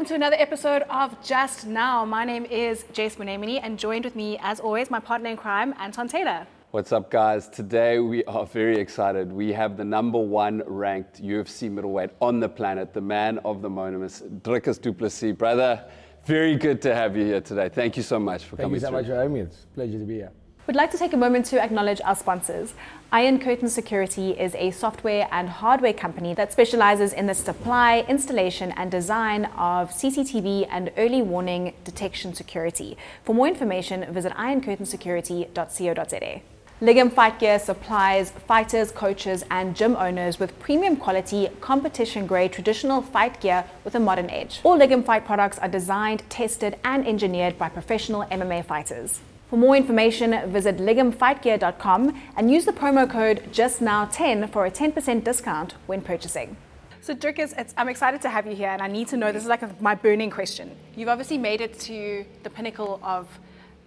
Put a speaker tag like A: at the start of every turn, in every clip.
A: welcome to another episode of Just Now. My name is Jace Munemini, and joined with me, as always, my partner in crime, Anton Taylor.
B: What's up, guys? Today we are very excited. We have the number one ranked UFC middleweight on the planet, the man of the monument, Dricus du Plessis. Brother, very good to have you here today. Thank you so much for
C: Thank
B: coming
C: you so
B: through.
C: much for having me. It's a pleasure to be here.
A: We'd like to take a moment to acknowledge our sponsors. Iron Curtain Security is a software and hardware company that specializes in the supply, installation, and design of CCTV and early warning detection security. For more information, visit ironcurtainsecurity.co.za. Ligum Fight Gear supplies fighters, coaches, and gym owners with premium quality, competition grade traditional fight gear with a modern edge. All Ligum Fight products are designed, tested, and engineered by professional MMA fighters. For more information, visit ligumfightgear.com and use the promo code JustNow10 for a 10% discount when purchasing. So, it's, I'm excited to have you here, and I need to know this is like a, my burning question. You've obviously made it to the pinnacle of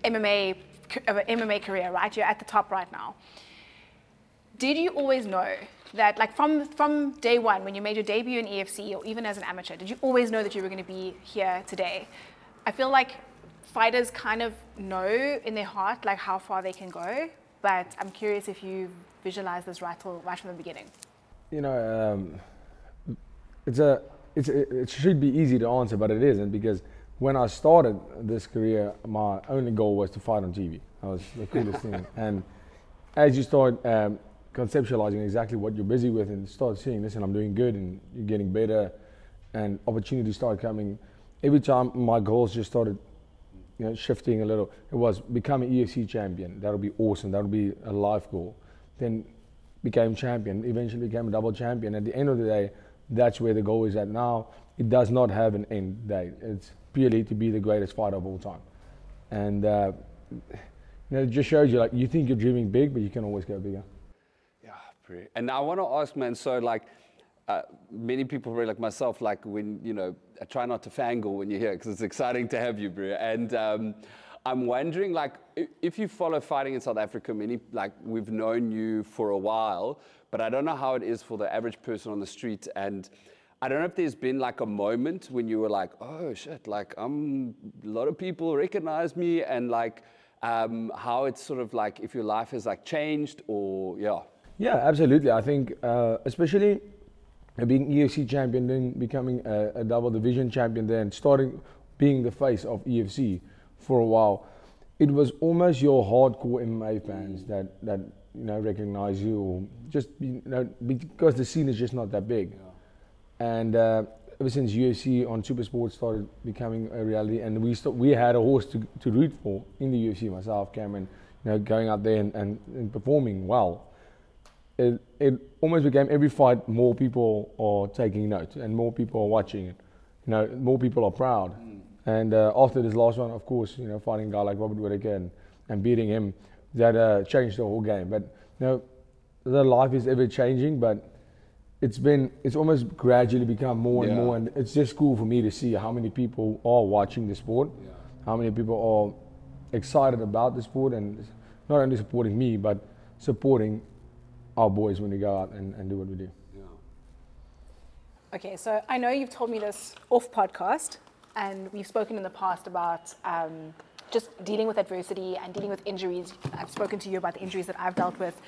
A: MMA, of an MMA career, right? You're at the top right now. Did you always know that, like from from day one, when you made your debut in EFC, or even as an amateur, did you always know that you were going to be here today? I feel like fighters kind of know in their heart like how far they can go, but I'm curious if you visualized this right, till, right from the beginning.
C: You know, um, it's a, it's a, it should be easy to answer, but it isn't because when I started this career, my only goal was to fight on TV. That was the coolest thing. And as you start um, conceptualizing exactly what you're busy with and start seeing, listen, I'm doing good and you're getting better, and opportunities start coming. Every time my goals just started you know, shifting a little. It was become an EFC champion. That'll be awesome. That'll be a life goal. Then became champion. Eventually became a double champion. At the end of the day, that's where the goal is at now. It does not have an end date. It's purely to be the greatest fighter of all time. And uh, you know, it just shows you like you think you're dreaming big, but you can always go bigger.
B: Yeah, pretty. And I want to ask, man, so like, uh, many people, like myself, like when, you know, I try not to fangle when you're here because it's exciting to have you, bro. And um, I'm wondering, like, if you follow fighting in South Africa, many, like, we've known you for a while, but I don't know how it is for the average person on the street. And I don't know if there's been like a moment when you were like, oh shit, like, um, a lot of people recognize me, and like, um, how it's sort of like if your life has like changed or, yeah.
C: Yeah, absolutely. I think, uh, especially being EFC champion, then becoming a, a double division champion, then starting being the face of EFC for a while, it was almost your hardcore MMA fans that that you know recognize you, or just you know because the scene is just not that big. And uh, ever since UFC on Supersport started becoming a reality, and we st- we had a horse to, to root for in the UFC, myself, Cameron, you know, going out there and, and, and performing well it, it almost became every fight more people are taking note and more people are watching it. You know, more people are proud. And uh, after this last one, of course, you know, fighting a guy like Robert Whittaker and, and beating him, that uh, changed the whole game. But you know, the life is ever changing, but it's been it's almost gradually become more and
B: Yeah.
C: more, and it's just cool for me to see how many people are watching the sport, how many people are excited about the sport, and not only supporting me but supporting our boys when we go out and, and do what we do.
A: Okay, so I know you've told me this off podcast, and we've spoken in the past about um, just dealing with adversity and dealing with injuries. I've spoken to you about the injuries that I've dealt with,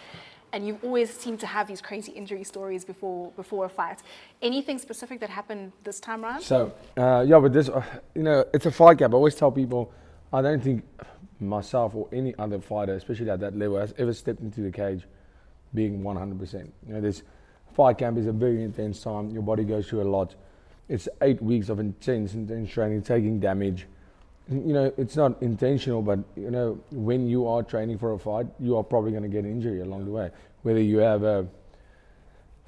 A: and you've always seemed to have these crazy injury stories before before a fight. Anything specific that happened this time around?
C: So uh, yeah, but this, uh, you know, it's a fight gap. I always tell people, I don't think myself or any other fighter, especially at that level, has ever stepped into the cage being 100%. You know, this fight camp is a very intense time. Your body goes through a lot. It's eight weeks of intense, intense training, taking damage. You know, it's not intentional, but you know, when you are training for a fight, you are probably going to get injury along the way. Whether you have a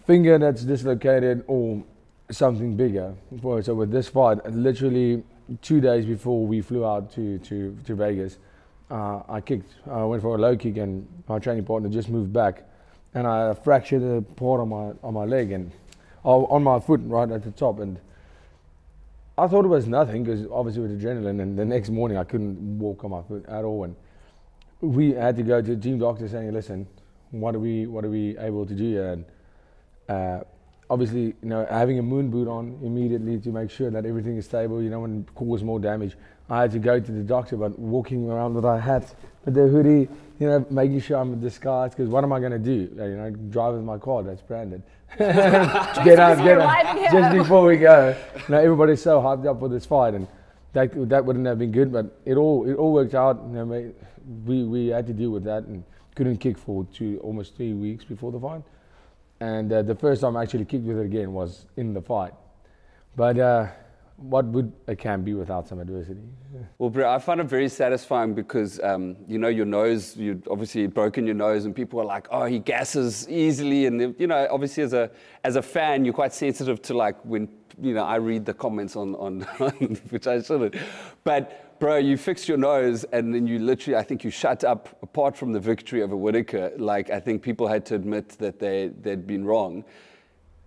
C: finger that's dislocated or something bigger. So with this fight, literally two days before we flew out to, to, to Vegas, uh, I kicked, I went for a low kick and my training partner just moved back and I fractured a part on my, on my leg and oh, on my foot right at the top and I thought it was nothing because obviously with adrenaline and the next morning I couldn't walk on my foot at all and we had to go to the team doctor saying, listen, what are we, what are we able to do? And uh, obviously, you know, having a moon boot on immediately to make sure that everything is stable, you want to cause more damage. I had to go to the doctor, but walking around with our hats, with the hoodie, you know, making sure I'm disguised, because what am I going to do? You know, drive with my car that's branded. get out, get out. Just before we go. You know, everybody's so hyped up for this fight, and that, that wouldn't have been good, but it all, it all worked out. You know, we, we had to deal with that and couldn't kick for two, almost three weeks before the fight. And uh, the first time I actually kicked with it again was in the fight. But uh, what would a camp be without some adversity?
B: Well, Bro, I find it very satisfying because, um, you know, your nose, you obviously broken your nose and people are like, oh, he gasses easily. And, you know, obviously as a, as a fan, you're quite sensitive to like when, you know, I read the comments on, on, which I shouldn't. But bro, you fixed your nose and then you literally, I think you shut up, apart from the victory over Whittaker. like I think people had to admit that they, they'd been wrong.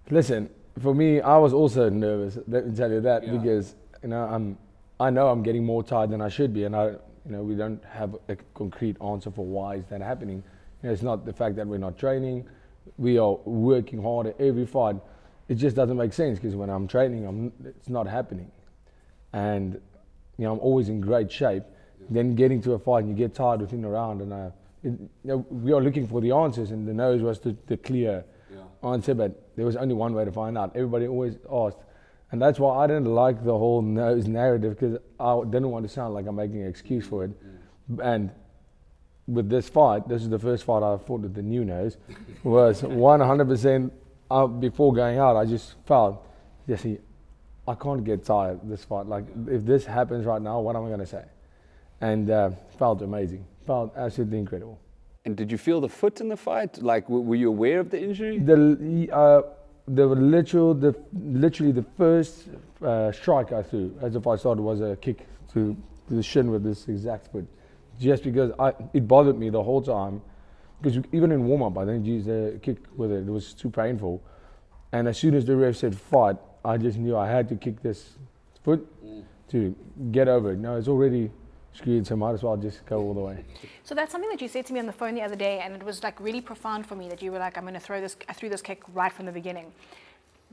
C: Listen, for me, I was also nervous, let me tell you that, yeah. because, you know, I'm, I know I'm getting more tired than I should be and I, you know, we don't have a concrete answer for why is that happening. You know, it's not the fact that we're not training, we are working harder every fight. It just doesn't make sense because when I'm training, I'm, it's not happening. And you know, I'm always in great shape. Yeah. Then getting to a fight and you get tired within a round, and uh, it, you know, we are looking for the answers, and the nose was the, the clear yeah. Tibet, there was only one way to find out. Everybody always asked, and that's why I didn't like the whole nose narrative because I didn't want to sound like I'm making an excuse for it. And with this fight, this is the first fight I fought with the new nose, was 100% uh, before going out. I just felt, Jesse, I can't get tired this fight. Like if this happens right now, what am I going to say? And uh, felt amazing. Felt absolutely incredible.
B: And did you feel the foot in the fight? Like were you aware of the injury?
C: The uh, the literal the literally the first uh, strike I threw as if I started was a kick to, to the shin with this exact foot. Just because I it bothered me the whole time. Because even in warm up, I didn't use the kick with it. It was too painful. And as soon as the ref said fight, I just knew I had to kick this foot mm. to get over it. No, it's already screwed, so might as well just go all the way.
D: So that's something that you said to me on the phone the other day, and it was like really profound for me that you were like, I'm going to throw this, I threw this kick right from the beginning.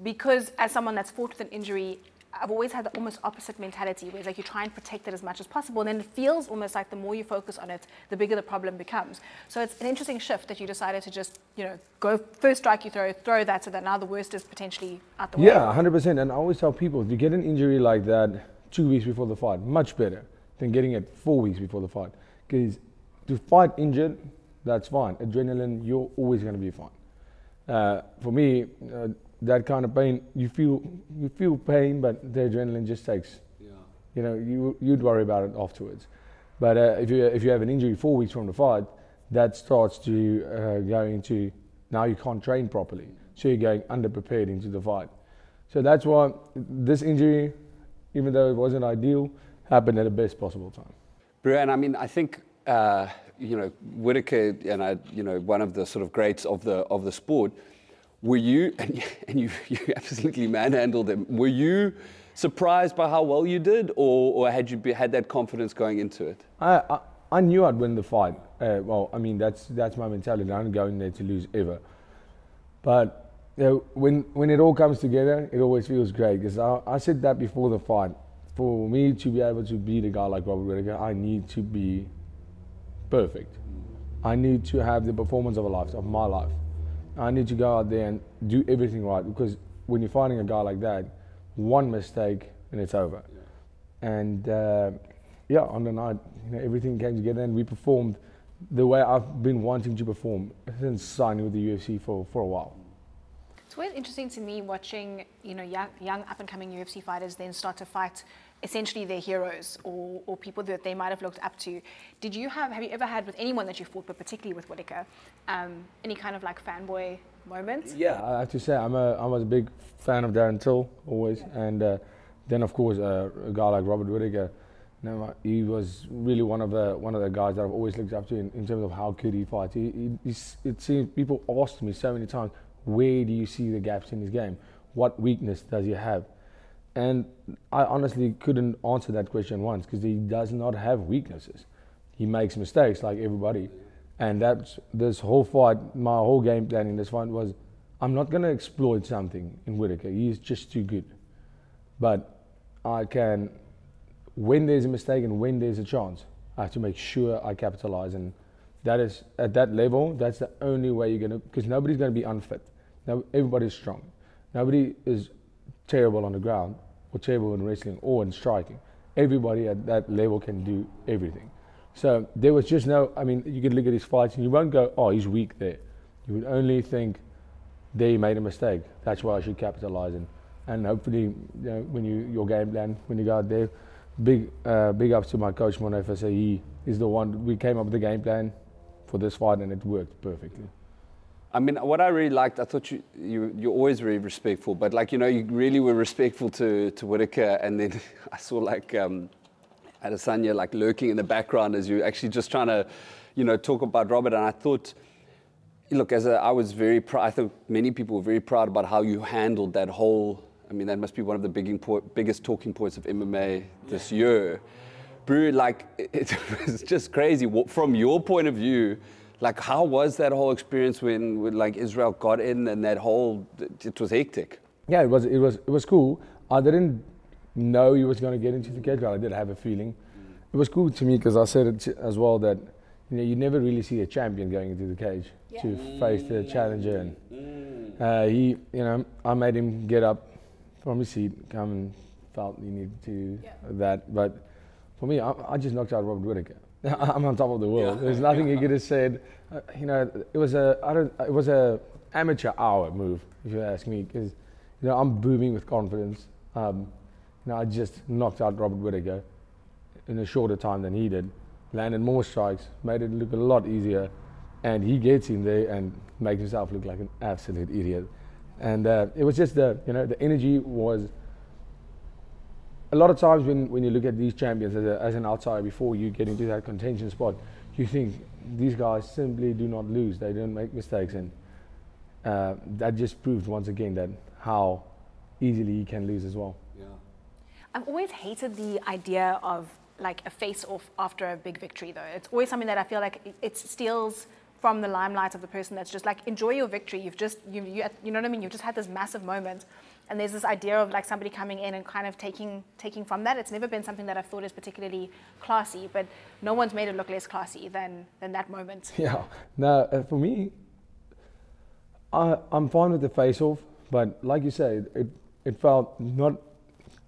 D: Because as someone that's fought with an injury, I've always had the almost opposite mentality, where it's like you try and protect it as much as possible, and then it feels almost like the more you focus on it, the bigger the problem becomes. So it's an interesting shift that you decided to just, you know, go first strike you throw, throw that, so that now the worst is potentially out the
C: way. Yeah, 100%. And I always tell people, if you get an injury like that two weeks before the fight, much better than getting it four weeks before the fight. Because to fight injured, that's fine. Adrenaline, you're always going to be fine. Uh, for me, uh, that kind of pain, you feel you feel pain, but the adrenaline just takes. Yeah. You know, you you'd worry about it afterwards. But uh, if you if you have an injury four weeks from the fight, that starts to uh, go into now you can't train properly, so you're going underprepared into the fight. So that's why this injury, even though it wasn't ideal, happened at the best possible time.
B: Brian, I mean, I think. Uh, you know, Whittaker and I, you know, one of the sort of greats of the of the sport were you, and, and you, you absolutely manhandled them, were you surprised by how well you did, or, or had you be, had that confidence going into it?
C: I, I, I knew I'd win the fight. Uh, well, I mean, that's, that's my mentality. I don't go in there to lose ever. But you know, when, when it all comes together, it always feels great. Because I, I said that before the fight. For me to be able to beat a guy like Robert Whittaker, I need to be perfect. I need to have the performance of a life, of my life. I need to go out there and do everything right because when you're fighting a guy like that, one mistake and it's over. And uh, yeah, on the night, you know, everything came together and we performed the way I've been wanting to perform since signing with the UFC for, for a while.
D: It's always interesting to me watching, you know, young, young up and coming UFC fighters then start to fight essentially their heroes or, or people that they might have looked up to. Did you have, have you ever had with anyone that you fought, but particularly with Whittaker, um, any kind of like fanboy moments?
C: Yeah, I have to say, I'm a, I'm a big fan of Darren Till, always. Yeah. And uh, then, of course, uh, a guy like Robert Whittaker, you know, he was really one of the one of the guys that I've always looked up to in, in terms of how good he fights. He, he, it seems people asked me so many times, where do you see the gaps in his game? What weakness does he have? And I honestly couldn't answer that question once because he does not have weaknesses. He makes mistakes like everybody. And that's this whole fight, my whole game plan in this fight was I'm not going to exploit something in Whittaker. He's just too good. But I can, when there's a mistake and when there's a chance, I have to make sure I capitalize. And that is, at that level, that's the only way you're going to, because nobody's going to be unfit. Now, everybody's strong. Nobody is terrible on the ground or terrible in wrestling or in striking. Everybody at that level can do everything. So there was just no, I mean, you could look at his fights and you won't go, oh, he's weak there. You would only think, there he made a mistake. That's why I should capitalize. And, and hopefully, you know, when you, your game plan, when you go out there, big, uh, big ups to my coach, Monefa. He is the one, we came up with the game plan for this fight and it worked perfectly.
B: I mean, what I really liked, I thought you, you, you're always very respectful, but like, you know, you really were respectful to, to Whittaker. And then I saw like um, Adesanya like lurking in the background as you actually just trying to, you know, talk about Robert. And I thought, look, as a, I was very proud, I think many people were very proud about how you handled that whole, I mean, that must be one of the big, biggest talking points of MMA this year. Brew, like, it, was just crazy. From your point of view, like, how was that whole experience when, when like Israel got in and that whole, it was hectic?
C: Yeah, it was, it was, it was cool. I didn't know he was going to get into the cage, but I did have a feeling. It was cool to me because I said it as well that you know you never really see a champion going into the cage yeah. to mm. face the challenger, and mm. uh, he, you know, I made him get up from his seat, come and felt he needed to yeah. that, but for me, I, I, just knocked out Robert Whittaker. I'm on top of the world. Yeah. There's nothing he could have said. Uh, you know, it was a I don't it was a amateur hour move if you ask me because you know I'm booming with confidence. Um, you know, I just knocked out Robert Whittaker in a shorter time than he did, landed more strikes, made it look a lot easier, and he gets in there and makes himself look like an absolute idiot. And uh, it was just the, you know, the energy was. A lot of times when, when you look at these champions as, a, as an outsider before you get into that contention spot, you think these guys simply do not lose. They don't make mistakes, and uh, that just proves once again that how easily you can lose as well.
D: Yeah, I've always hated the idea of like a face off after a big victory though. It's always something that I feel like it, steals from the limelight of the person that's just like enjoy your victory. You've just you, you you know what I mean? You've just had this massive moment. And there's this idea of like somebody coming in and kind of taking taking from that. It's never been something that I've thought is particularly classy, but no one's made it look less classy than than that moment.
C: Yeah. No, uh, for me, I I'm fine with the face off, but like you said, it it felt not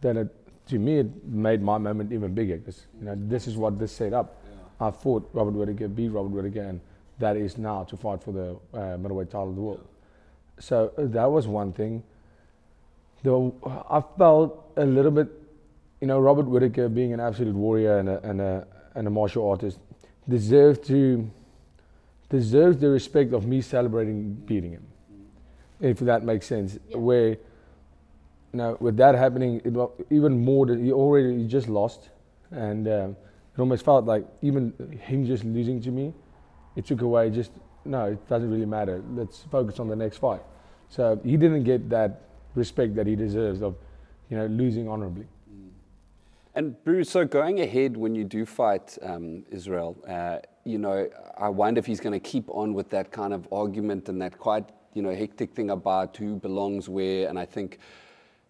C: that it to me, it made my moment even bigger because you know this is what this set up. Yeah. I fought Robert Whittaker, beat Robert Whittaker, and that is now to fight for the uh, middleweight title of the world. Yeah. So uh, that was one thing. Though I felt a little bit, you know, Robert Whittaker being an absolute warrior and a, and a, and a martial artist deserved to deserves the respect of me celebrating beating him, if that makes sense. Yeah. Where now with that happening, it was even more that he already he just lost, and um, it almost felt like even him just losing to me, it took away just no, it doesn't really matter. Let's focus on the next fight. So he didn't get that respect that he deserves of, you know, losing honorably. Mm.
B: And Bruce, so going ahead when you do fight um, Israel, uh, you know, I wonder if he's going to keep on with that kind of argument and that quite, you know, hectic thing about who belongs where. And I think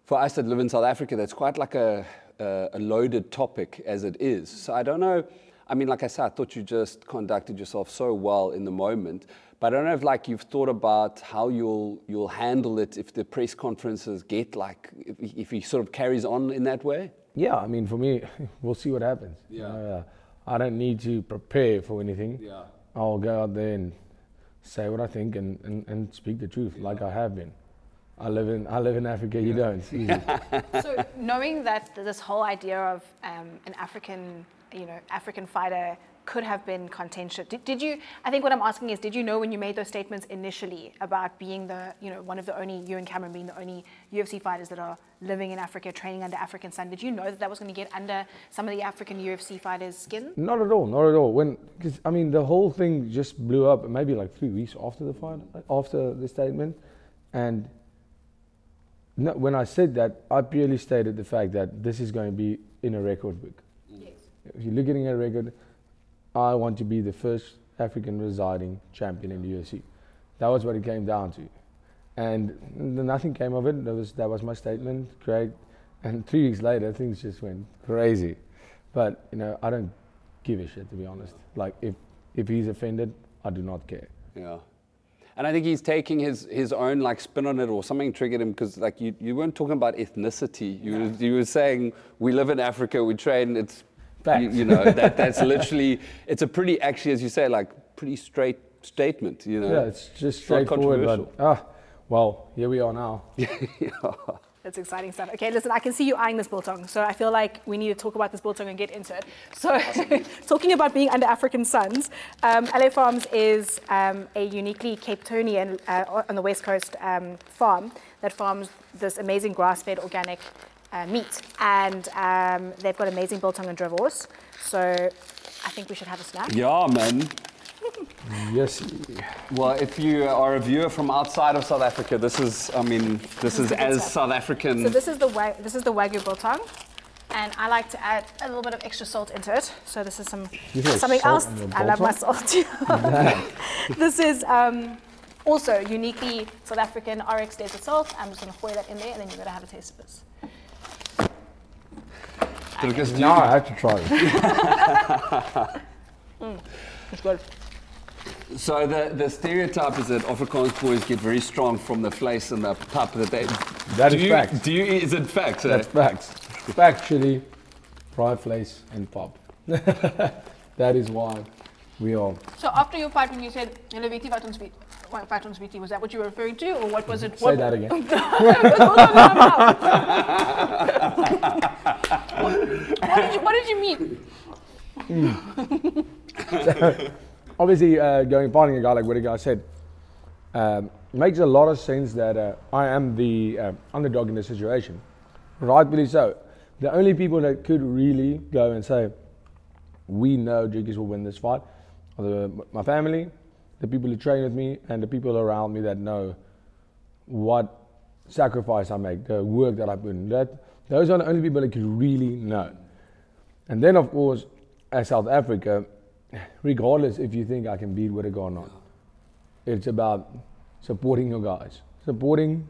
B: for us that live in South Africa, that's quite like a, a, a loaded topic as it is. So I don't know. I mean, like I said, I thought you just conducted yourself so well in the moment. But I don't know if like you've thought about how you'll you'll handle it if the press conferences get like if, if he sort of carries on in that way.
C: Yeah, I mean, for me, we'll see what happens. Yeah, uh, I don't need to prepare for anything. Yeah, I'll go out there and say what I think and, and, and speak the truth yeah. like I have been. I live in I live in Africa. You don't.
D: so knowing that this whole idea of um, an African, you know, African fighter could have been contentious. Did, did you? I think what I'm asking is, did you know when you made those statements initially about being the, you know, one of the only you and Cameron being the only UFC fighters that are living in Africa, training under African sun? Did you know that that was going to get under some of the African UFC fighters' skin?
C: Not at all. Not at all. When, because I mean, the whole thing just blew up. Maybe like three weeks after the fight, after the statement, and no, when I said that, I purely stated the fact that this is going to be in a record book. Yes. If you're looking at a record, I want to be the first African residing champion in the UFC. That was what it came down to. and nothing came of it. That was that was my statement. Great, and three weeks later, things just went crazy. But you know, I don't give a shit to be honest. Like if if he's offended, I do not care.
B: Yeah. And I think he's taking his, his own like spin on it or something triggered him because like you, you weren't talking about ethnicity. You, were, you were saying we live in Africa, we train, it's, you, you know, that, that's literally, it's a pretty, actually, as you say, like pretty straight statement, you know?
C: Yeah, it's just
B: It's not
C: straightforward. But
B: controversial.
C: ah, well, here we are now.
A: That's exciting stuff. Okay, listen, I can see you eyeing this biltong, so I feel like we need to talk about this biltong and get into it. So, talking about being under African suns, um, LA Farms is um, a uniquely Cape Townian uh, on the west coast um, farm that farms this amazing grass-fed organic uh, meat, and um, they've got amazing biltong and droëwors. So, I think we should have a snack.
B: Yeah, man.
C: Yes,
B: Well, if you are a viewer from outside of South Africa, this is, I mean, this is
A: the
B: as
A: stuff.
B: South African.
A: So this is the wa- this is the wagyu biltong, and I like to add a little bit of extra salt into it. So this is some something else. I love my salt. this is um, also uniquely South African RX desert salt. I'm just going to pour that in there, and then you're going to have a taste of this.
B: Because
C: now I have to try it.
A: It's good.
B: So the, the stereotype is that Afrikaans boys get very strong from the vlees and the pap that they.
C: That
B: do
C: is
B: you,
C: fact.
B: Do you? Is it fact?
C: That's
B: eh?
C: facts. Factually, fried flesh and pop. that is why we are.
A: So after your fight, when you said "Eleviti vat ons weet," what vat ons was that what you were referring to, or what was it?
C: Say
A: what,
C: that again.
A: what, did you, what did you mean?
C: Obviously, uh, going finding a guy like Whittaker, I said, um, makes a lot of sense that uh, I am the uh, underdog in this situation. Rightfully so. The only people that could really go and say, we know Jiggies will win this fight are the, my family, the people who train with me, and the people around me that know what sacrifice I make, the work that I put in. That, those are the only people that can really know. And then, of course, as South Africa, regardless if you think I can beat Whittaker or not, it's about supporting your guys, supporting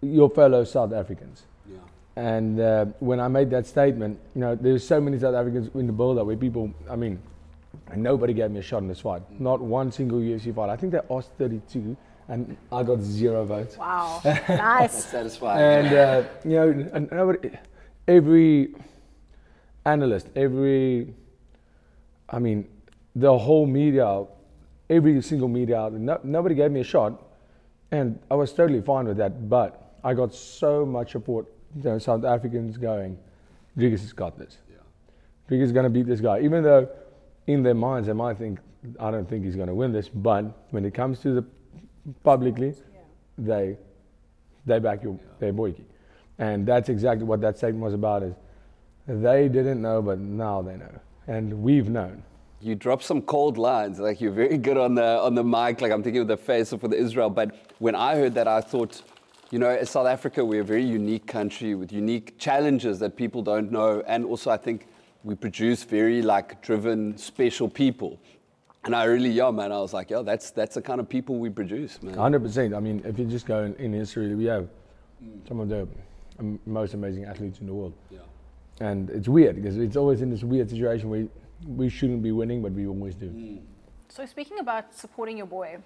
C: your fellow South Africans.
B: Yeah.
C: And uh, when I made that statement, you know, there's so many South Africans in the build-up where people, I mean, and nobody gave me a shot in this fight. Not one single UFC fight. I think they asked 32, and I got zero votes.
A: Wow, nice.
B: That's Satisfying.
C: And uh, you know, and nobody, every analyst, every, I mean, the whole media, every single media no, nobody gave me a shot, and I was totally fine with that. But I got so much support. You know, South Africans going, Dricus has got this.
B: Yeah.
C: Dricus is going to beat this guy, even though in their minds they might think, I don't think he's going to win this. But when it comes to the publicly, they they back your their boyki. And that's exactly what that statement was about is they didn't know, but now they know. And we've known.
B: You drop some cold lines. Like you're very good on the on the mic. Like I'm thinking of the face for the Israel. But when I heard that, I thought, you know, as South Africa, we're a very unique country with unique challenges that people don't know, and also I think we produce very like driven, special people. And I really, yeah, man, I was like, yeah, that's that's the kind of people we produce, man.
C: 100%. I mean, if you just go in, in history, we have some of the um, most amazing athletes in the world.
B: Yeah.
C: And it's weird because it's always in this weird situation where we shouldn't be winning, but we always do.
A: So speaking about supporting your boy,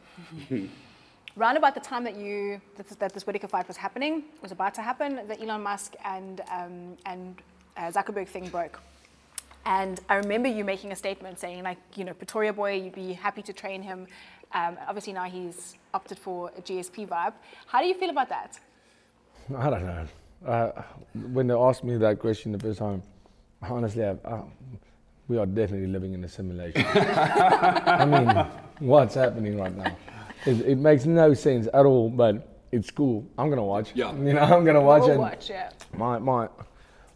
A: round about the time that you that this, that this Whittaker fight was happening, was about to happen, the Elon Musk and um, and uh, Zuckerberg thing broke. And I remember you making a statement saying, like, you know, Pretoria boy, you'd be happy to train him. Um, obviously now he's opted for a GSP vibe. How do you feel about that?
C: I don't know. Uh, when they asked me that question the first time, honestly, I, uh, we are definitely living in a simulation. I mean, what's happening right now? It, it makes no sense at all, but it's cool. I'm gonna watch.
B: Yeah.
C: You know, I'm gonna watch
A: We'll
C: it.
A: watch, yeah.
C: My my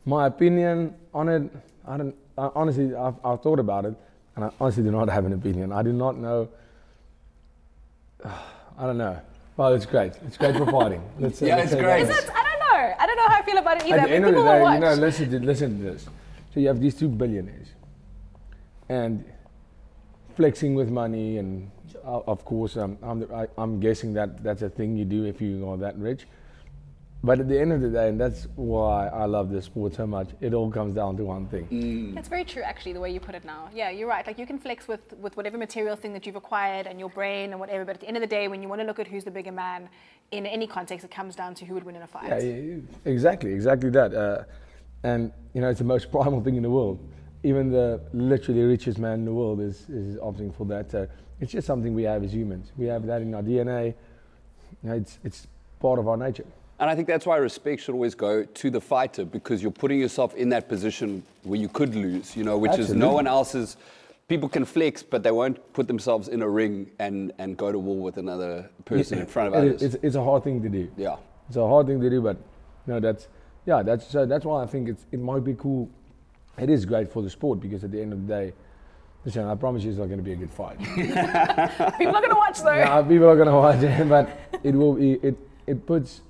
C: my opinion on it. I don't. I, honestly, I've, I've thought about it, and I honestly do not have an opinion. I do not know. I don't know. Well, it's great. It's great for fighting. Let's,
B: Yeah,
C: let's
B: it's
C: say that
B: great.
A: Is it? I don't know. I don't know how I feel about it either.
C: At the
A: but
C: end of the
A: people will
C: day,
A: watch.
C: you know, listen to listen to this. So you have these two billionaires, and flexing with money, and uh, of course, um, I'm, the, I, I'm guessing that that's a thing you do if you are that rich. But at the end of the day, and that's why I love this sport so much, it all comes down to one thing.
D: That's very true, actually, the way you put it now. Yeah, you're right. Like you can flex with, with whatever material thing that you've acquired and your brain and whatever. But at the end of the day, when you want to look at who's the bigger man in any context, it comes down to who would win in a fight.
C: Yeah, yeah, exactly, exactly that. Uh, and you know, it's the most primal thing in the world. Even the literally richest man in the world is, is opting for that. Uh, it's just something we have as humans. We have that in our DNA. You know, it's, it's part of our nature.
B: And I think that's why respect should always go to the fighter because you're putting yourself in that position where you could lose, you know, which is no one else's. People can flex, but they won't put themselves in a ring and, and go to war with another person in front of
C: It-
B: others.
C: It's, it's a hard thing to do.
B: yeah.
C: It's a hard thing to do, but no, that's yeah, that's so that's why I think it's it might be cool. It is great for the sport because at the end of the day, listen, I promise you, it's not going to be a good fight.
D: People are going to watch though.
C: yeah, people are going to watch it, but it will be it it puts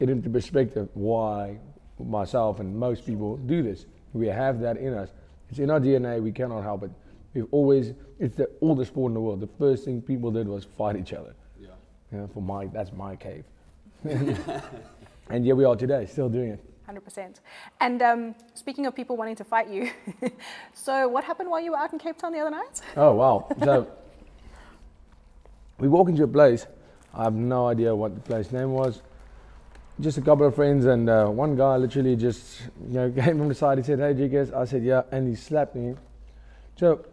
C: it into perspective why myself and most people do this. We have that in us. It's in our DNA. We cannot help it. We've always it's the oldest sport in the world. The first thing people did was fight each other.
B: Yeah.
C: You know, for my that's my cave. and here we are today, still doing it.
D: 100%. And um, speaking of people wanting to fight you, so what happened while you were out in Cape Town the other night?
C: Oh wow! So we walk into a place. I have no idea what the place name was. Just a couple of friends and uh, one guy literally just you know came from the side. He said, "Hey, Jigas." I said, "Yeah," and he slapped me. So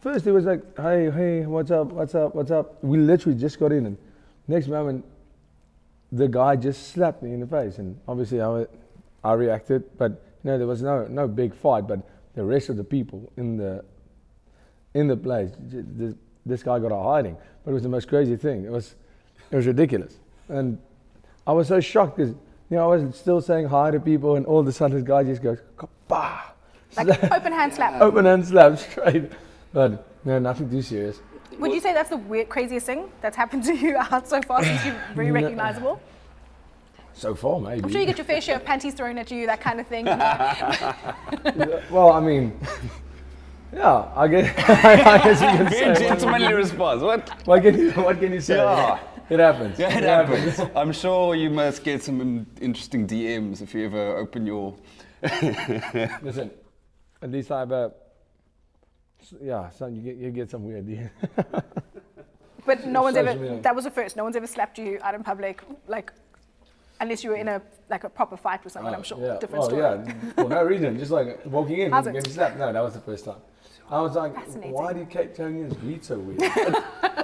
C: first he was like, "Hey, hey, what's up? What's up? What's up?" We literally just got in, and next moment the guy just slapped me in the face, and obviously I, I reacted, but you know there was no no big fight, but the rest of the people in the in the place, this, this guy got a hiding, but it was the most crazy thing. It was it was ridiculous, and I was so shocked because you know I was still saying hi to people, and all of a sudden this guy just goes bah,
D: Like open hand slap.
C: open hand slap straight, but no, nothing too serious.
D: Would you say that's the weird, craziest thing that's happened to you out so far since you're very recognizable?
C: So far, maybe.
D: I'm sure you get your fair share of panties thrown at you, that kind of thing. you know?
C: well, I mean, yeah, I guess, I guess you can
B: Very
C: say.
B: gentlemanly response. What?
C: What can you, what can you say?
B: Yeah.
C: It happens.
B: Yeah, it happens. I'm sure you must get some interesting DMs if you ever open your.
C: Listen, at least I have a, yeah, son, you get, you get some weird deal.
D: But no one's ever,
C: media.
D: that was the first, no one's ever slapped you out in public, like, unless you were in a, like a proper fight with someone, ah, I'm sure.
C: yeah.
D: Different
C: well,
D: story.
C: yeah, for no reason, just like walking in
D: How's
C: and getting slapped. No, that was the first time. I was like, why do Cape Townians greet so weird?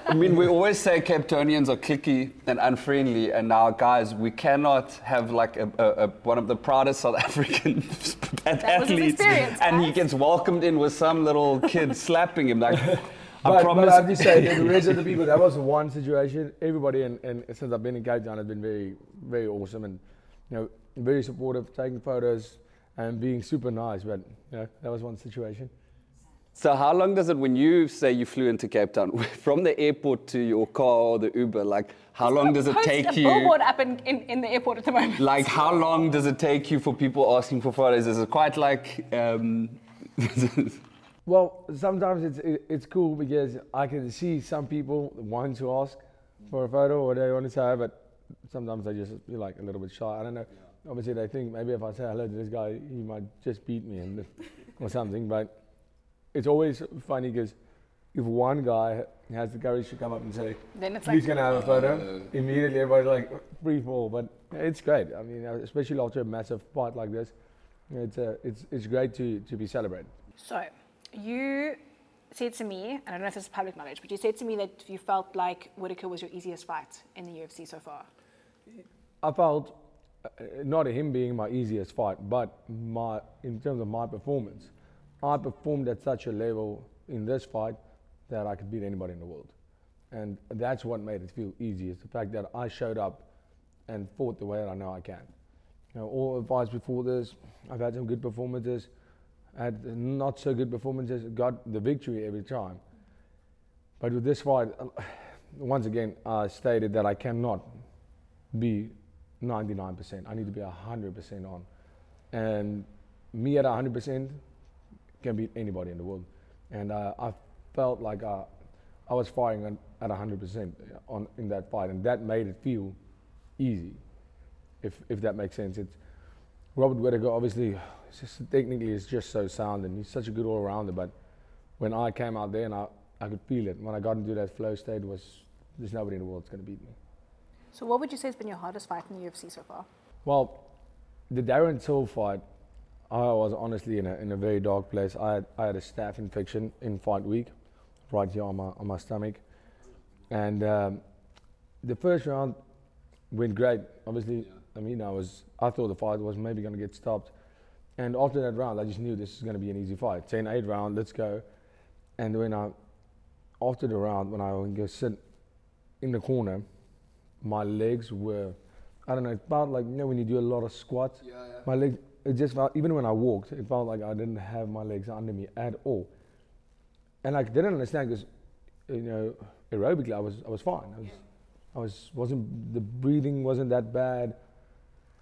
B: I mean, we always say Cape Townians are clicky and unfriendly, and now, guys, we cannot have like a, a, a, one of the proudest South African
D: That was his
B: athletes,
D: experience,
B: and he gets welcomed in with some little kid slapping him. Like, I
C: but,
B: promise.
C: but I have to say, the rest of the people, that was one situation. Everybody, and, and since I've been in Cape Town, has been very, very awesome and, you know, very supportive, taking photos and being super nice. But, you know, that was one situation.
B: So how long does it when you say you flew into Cape Town from the airport to your car or the Uber? Like how long does it
D: Post
B: take
D: a
B: you?
D: billboard up in, in, in the airport at the moment.
B: Like how long does it take you for people asking for photos? Is it quite like? Um,
C: Well, sometimes it's it, it's cool because I can see some people want to ask for a photo or they want to say, but sometimes they just feel like a little bit shy. I don't know. Obviously, they think maybe if I say hello to this guy, he might just beat me and or something. But it's always funny because if one guy has the courage to come up and say,
D: Then it's
C: "Please
D: like,
C: can I have a photo?" Immediately, everybody's like free fall. But it's great. I mean, uh, especially after a massive fight like this, it's uh, it's it's great to to be celebrated.
D: So, you said to me, and I don't know if this is public knowledge, but you said to me that you felt like Whittaker was your easiest fight in the UFC so far.
C: I felt uh, not him being my easiest fight, but my in terms of my performance, I performed at such a level in this fight that I could beat anybody in the world, and that's what made it feel easy. Is the fact that I showed up and fought the way that I know I can. You know, all the fights before this, I've had some good performances, had not so good performances, got the victory every time. But with this fight, uh, once again, I stated that I cannot be 99%. I need to be 100% on. And me at 100% can beat anybody in the world. And uh, I felt like I, I was firing at 100% on in that fight, and that made it feel easy, if if that makes sense. It's Robert Whittaker, obviously, just, technically, is just so sound, and he's such a good all-rounder. But when I came out there and I, I could feel it when I got into that flow state, was there's nobody in the world that's going to beat me.
A: So, what would you say has been your hardest fight in the UFC so far?
C: Well, the Darren Till fight, I was honestly in a, in a very dark place. I had, I had a staph infection in fight week, right here on my, on my stomach. And um, the first round went great. Obviously, I mean, I was I thought the fight was maybe going to get stopped. And after that round, I just knew this is going to be an easy fight. 10 8 round, let's go. And when I, after the round, when I would go sit in the corner, my legs were, I don't know, about like, you know, when you do a lot of squats,
B: Yeah, yeah.
C: my legs, it just felt, even when I walked, it felt like I didn't have my legs under me at all. And I didn't understand because, you know, aerobically I was, I was fine. I was, I was, wasn't, the breathing wasn't that bad,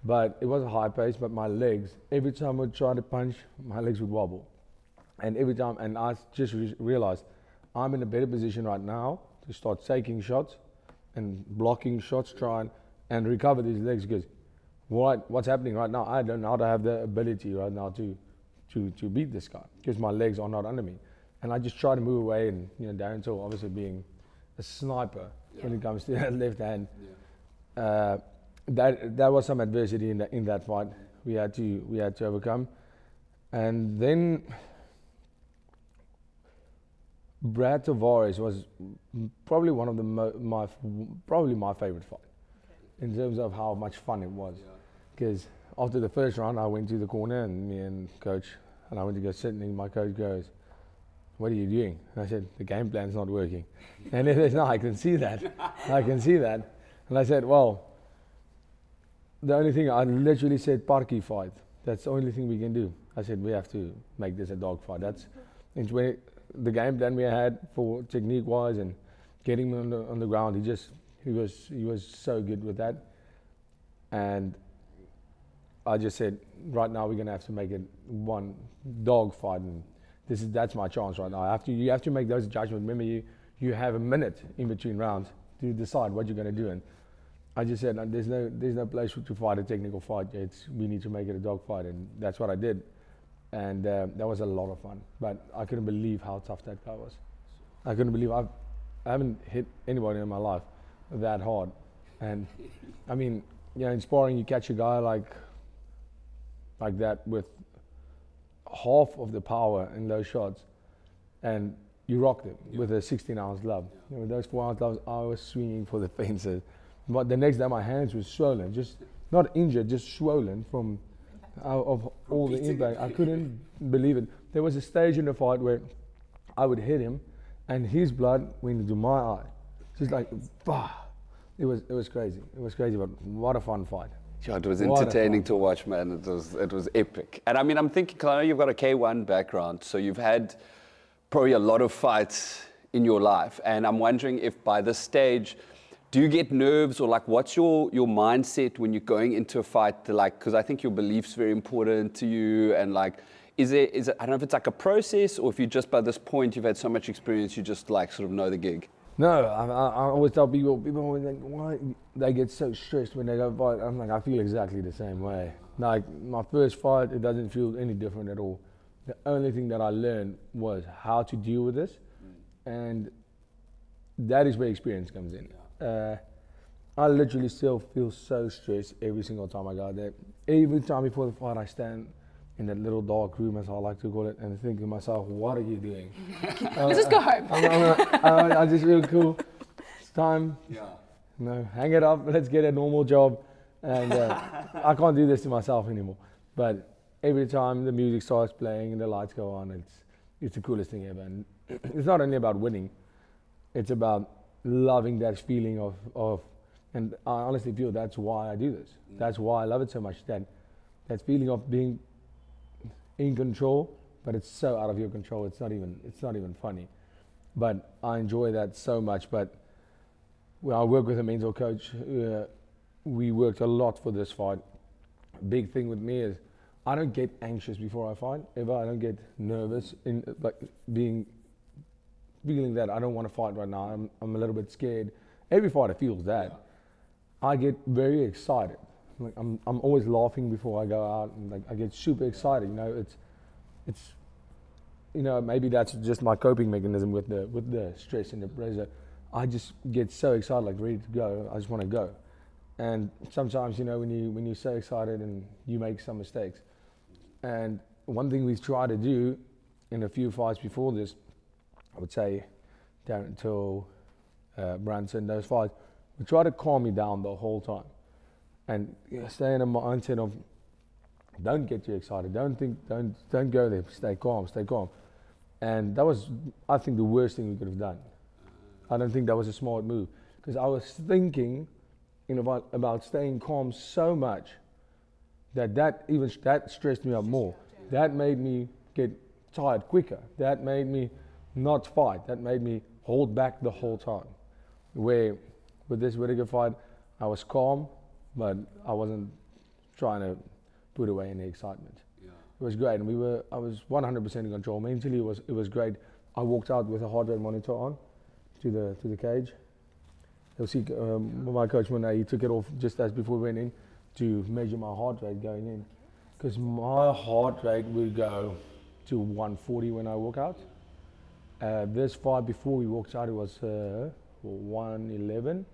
C: but it was a high pace, but my legs, every time I would try to punch, my legs would wobble. And every time, and I just re- realized I'm in a better position right now to start taking shots and blocking shots, trying and recover these legs because what what's happening right now, I don't know how to have the ability right now to to to beat this guy because my legs are not under me, and I just try to move away. And you know, Darren Till obviously being a sniper when it comes to that left hand, uh, that that was some adversity in that in that fight we had to we had to overcome, and then. Brad Tavares was probably one of the mo- my f- probably my favorite fight in terms of how much fun it was. Because after the first round, I went to the corner and me and coach, and I went to go sit, and my coach goes, "What are you doing?" And I said, "The game plan's not working." and he says, "No, I can see that. I can see that." And I said, "Well, the only thing I literally said, parky fight. That's the only thing we can do." I said, "We have to make this a dog fight." That's the game plan we had for technique wise and getting him on the, on the ground. He just he was he was so good with that, and I just said, right now we're gonna have to make it one dog fight, and this is that's my chance right now. To you have to make those judgments. Remember, you you have a minute in between rounds to decide what you're gonna do, and I just said, there's no there's no place to fight a technical fight. It's we need to make it a dog fight, and that's what I did, and uh, that was a lot of fun. But I couldn't believe how tough that guy was. I couldn't believe I've I haven't hit anybody in my life that hard, and I mean, you know, in sparring you catch a guy like like that with half of the power in those shots, and you rocked it with a 16 ounce glove. You know, with those four ounce gloves, I was swinging for the fences. But the next day, my hands were swollen, just not injured, just swollen from out of all the impact. I couldn't believe it. There was a stage in the fight where I would hit him, and his blood went into my eye, just like, bah. It was it was crazy. It was crazy, but what a fun fight.
B: Yeah, it was entertaining to watch, man. It was it was epic. And I mean, I'm thinking, know you've got a K1 background, so you've had probably a lot of fights in your life. And I'm wondering if by this stage, do you get nerves or like what's your your mindset when you're going into a fight? To like, because I think your beliefs very important to you, and like. Is it, is it, I don't know if it's like a process or if you just by this point you've had so much experience, you just like sort of know the gig.
C: No, I, I, always tell people, people always like, why they get so stressed when they go fight. I'm like, I feel exactly the same way. Like my first fight, it doesn't feel any different at all. The only thing that I learned was how to deal with this, and that is where experience comes in. Uh, I literally still feel so stressed every single time I go out there. Every time before the fight, I stand in that little dark room, as I like to call it, and think to myself, what are you doing?
A: Let's just go home.
C: I'm, I'm, I, I just feel cool. It's time.
B: Yeah.
C: No, hang it up. Let's get a normal job. And uh, I can't do this to myself anymore. But every time the music starts playing and the lights go on, it's it's the coolest thing ever. And it's not only about winning; it's about loving that feeling of of. And I honestly feel that's why I do this. That's why I love it so much. That that feeling of being in control, but it's so out of your control. It's not even it's not even funny. But I enjoy that so much. But when I work with a mental coach, uh, we worked a lot for this fight. Big thing with me is I don't get anxious before I fight. Ever, I don't get nervous in like being feeling that I don't want to fight right now. I'm, I'm a little bit scared. Every fighter feels that. I get very excited. Like I'm, I'm always laughing before I go out, and like I get super excited. You know, it's, it's, you know, maybe that's just my coping mechanism with the with the stress and the pressure. I just get so excited, like ready to go. I just want to go. And sometimes, you know, when you when you're so excited and you make some mistakes. And one thing we try to do in a few fights before this, I would say, Darren Till, uh, Brunson, those fights, we try to calm you down the whole time, and stay in a mindset of don't get too excited, don't think, don't don't go there, stay calm, stay calm. And that was, I think, the worst thing we could have done. I don't think that was a smart move because I was thinking you know, about, about staying calm so much that that even that stressed me out more. That made me get tired quicker. That made me not fight. That made me hold back the whole time. Where with this Whittaker fight, I was calm, but I wasn't trying to put away any excitement.
B: Yeah.
C: It was great, and we were. I was 100% in control. Mentally, it was it was great. I walked out with a heart rate monitor on to the to the cage. You'll see um, my coach when he took it off just as before we went in to measure my heart rate going in, because my heart rate would go to 140 when I walk out. Uh, this fight before we walked out, it was uh, 111,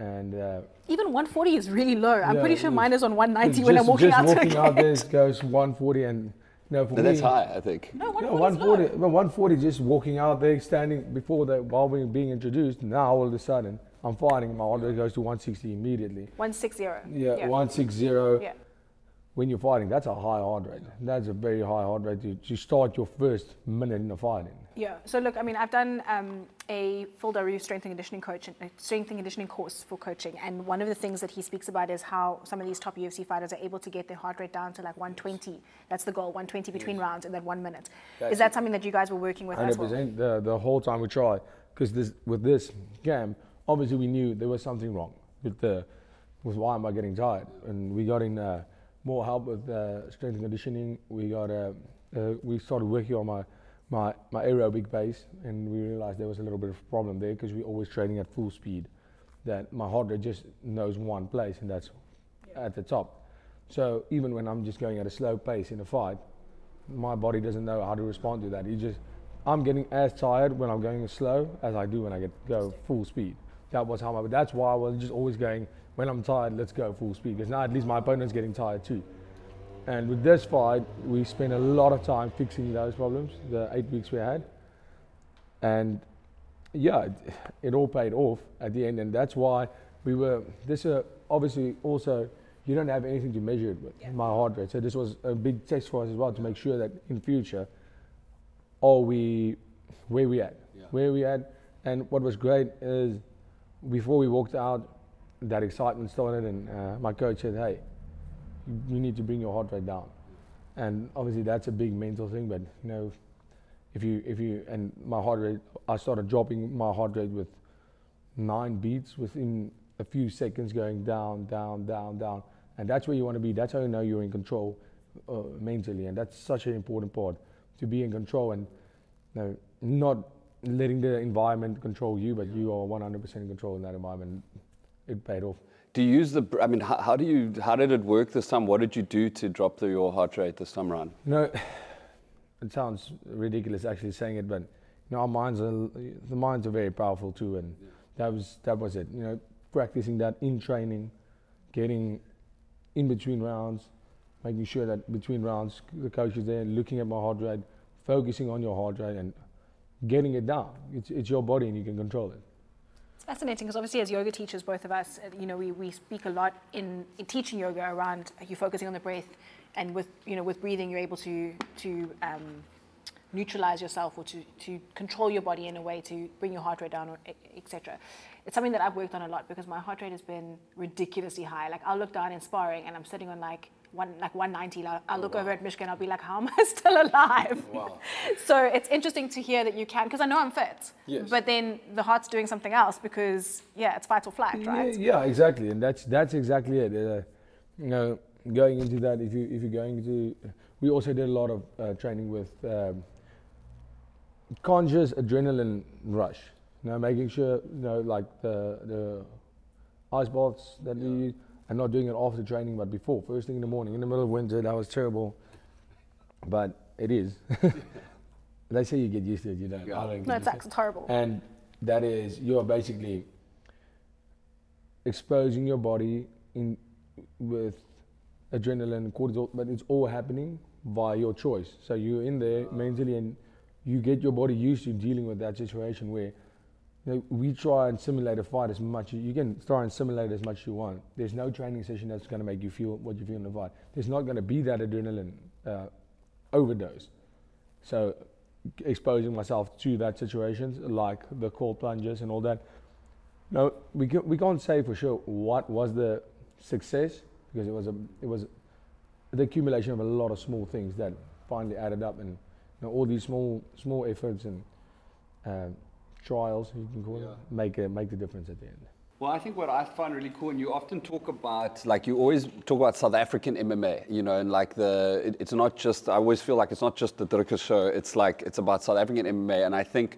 C: and uh,
A: Even 140 is really low. I'm
C: Yeah,
A: pretty sure
C: is.
A: mine is on 190
C: just,
A: when I'm walking
C: just
A: out.
C: walking
A: to
C: out there it goes 140, and you know for
B: But
C: me,
B: that's high, I think.
A: No,
C: Yeah,
A: 140 is
C: 140,
A: low.
C: well, 140 just walking out there, standing before the while we were being introduced. Now all of a sudden, I'm fighting. My heart rate goes to 160 immediately.
A: 160.
C: Yeah,
A: Yeah.
C: 160.
A: Yeah.
C: When you're fighting, that's a high heart rate. That's a very high heart rate to, to start your first minute in the fighting.
A: Yeah. So look, I mean, I've done um, a full Daru strength and conditioning coach, a strength and conditioning course for coaching, and one of the things that he speaks about is how some of these top UFC fighters are able to get their heart rate down to like 120. That's the goal, 120 between rounds in that one minute.
C: That's
A: is that something that you guys were working with as well?
C: 100%. The, the whole time we tried, because this with this game, obviously we knew there was something wrong with the with why am I getting tired, and we got in uh, more help with uh, strength and conditioning. We got uh, uh, we started working on my my my aerobic base, and we realized there was a little bit of a problem there because we're always training at full speed. That my heart rate just knows one place, and that's at the top. So even when I'm just going at a slow pace in a fight, my body doesn't know how to respond to that. You just, I'm getting as tired when I'm going slow as I do when I get go full speed. That was how my. That's why I was just always going when I'm tired. Let's go full speed because now at least my opponent's getting tired too. And with this fight, we spent a lot of time fixing those problems. The eight weeks we had, and yeah, it, it all paid off at the end, and that's why we were. This uh, obviously also you don't have anything to measure it with my heart rate. So this was a big test for us as well to make sure that in future, are we where we at,
B: Yeah.
C: where we at, and what was great is before we walked out, that excitement started, and uh, my coach said, "Hey, you, need to bring your heart rate down," and obviously that's a big mental thing, but you know if you if you and my heart rate i started dropping my heart rate with nine beats within a few seconds going down down down down. And that's where you want to be. That's how you know you're in control uh, mentally. And that's such an important part to be in control and you know, not letting the environment control you but you are 100% in control in that environment. It paid off
B: Do you use the? I mean, how, how do you? How did it work this time? What did you do to drop the, your heart rate this time around?
C: No, it sounds ridiculous actually saying it, but you know, our minds are the minds are very powerful too, and that was that was it. You know, practicing that in training, getting in between rounds, making sure that between rounds the coach is there, looking at my heart rate, focusing on your heart rate, and getting it down. It's it's your body and you can control it.
A: Fascinating because obviously, as yoga teachers, both of us, you know, we, we speak a lot in, in teaching yoga around you focusing on the breath, and with you know with breathing, you're able to to um, neutralize yourself or to, to control your body in a way to bring your heart rate down, etc. It's something that I've worked on a lot because my heart rate has been ridiculously high. Like I'll look down in sparring and I'm sitting on like one like 190. Like, I'll look over at Mishka and I'll be like, how am I still alive?
B: Wow.
A: so it's interesting to hear that you can because I know I'm fit,
C: Yes.
A: but then the heart's doing something else because yeah, it's fight or flight, right?
C: Yeah, yeah, exactly, and that's that's exactly it. Uh, you know, going into that, if you if you're going to, we also did a lot of uh, training with um, conscious adrenaline rush. You know, making sure you know like the the ice baths that you use, and not doing it after training, but before, first thing in the morning, in the middle of winter. That was terrible, but it is. they say you get used to it. You don't.
B: Yeah.
C: I don't
A: No,
C: get
A: it's,
C: used to it.
A: act- it's horrible.
C: And that is you're basically exposing your body in with adrenaline, cortisol, but it's all happening by your choice. So you're in there mentally, and you get your body used to dealing with that situation where. You know, we try and simulate a fight as much you can try and simulate as much as you want. There's no training session that's going to make you feel what you feel in the fight. There's not going to be that adrenaline uh, overdose. So exposing myself to that situations like the cold plunges and all that. No, we can, we can't say for sure what was the success because it was a it was the accumulation of a lot of small things that finally added up and you know, all these small small efforts and um, trials you can call
B: Yeah.
C: it make a, make the difference at the end.
B: Well, I think what I find really cool, and you often talk about, like, you always talk about South African MMA, you know, and like the, it, it's not just, I always feel like it's not just the Dirk show, it's like, it's about South African MMA. And I think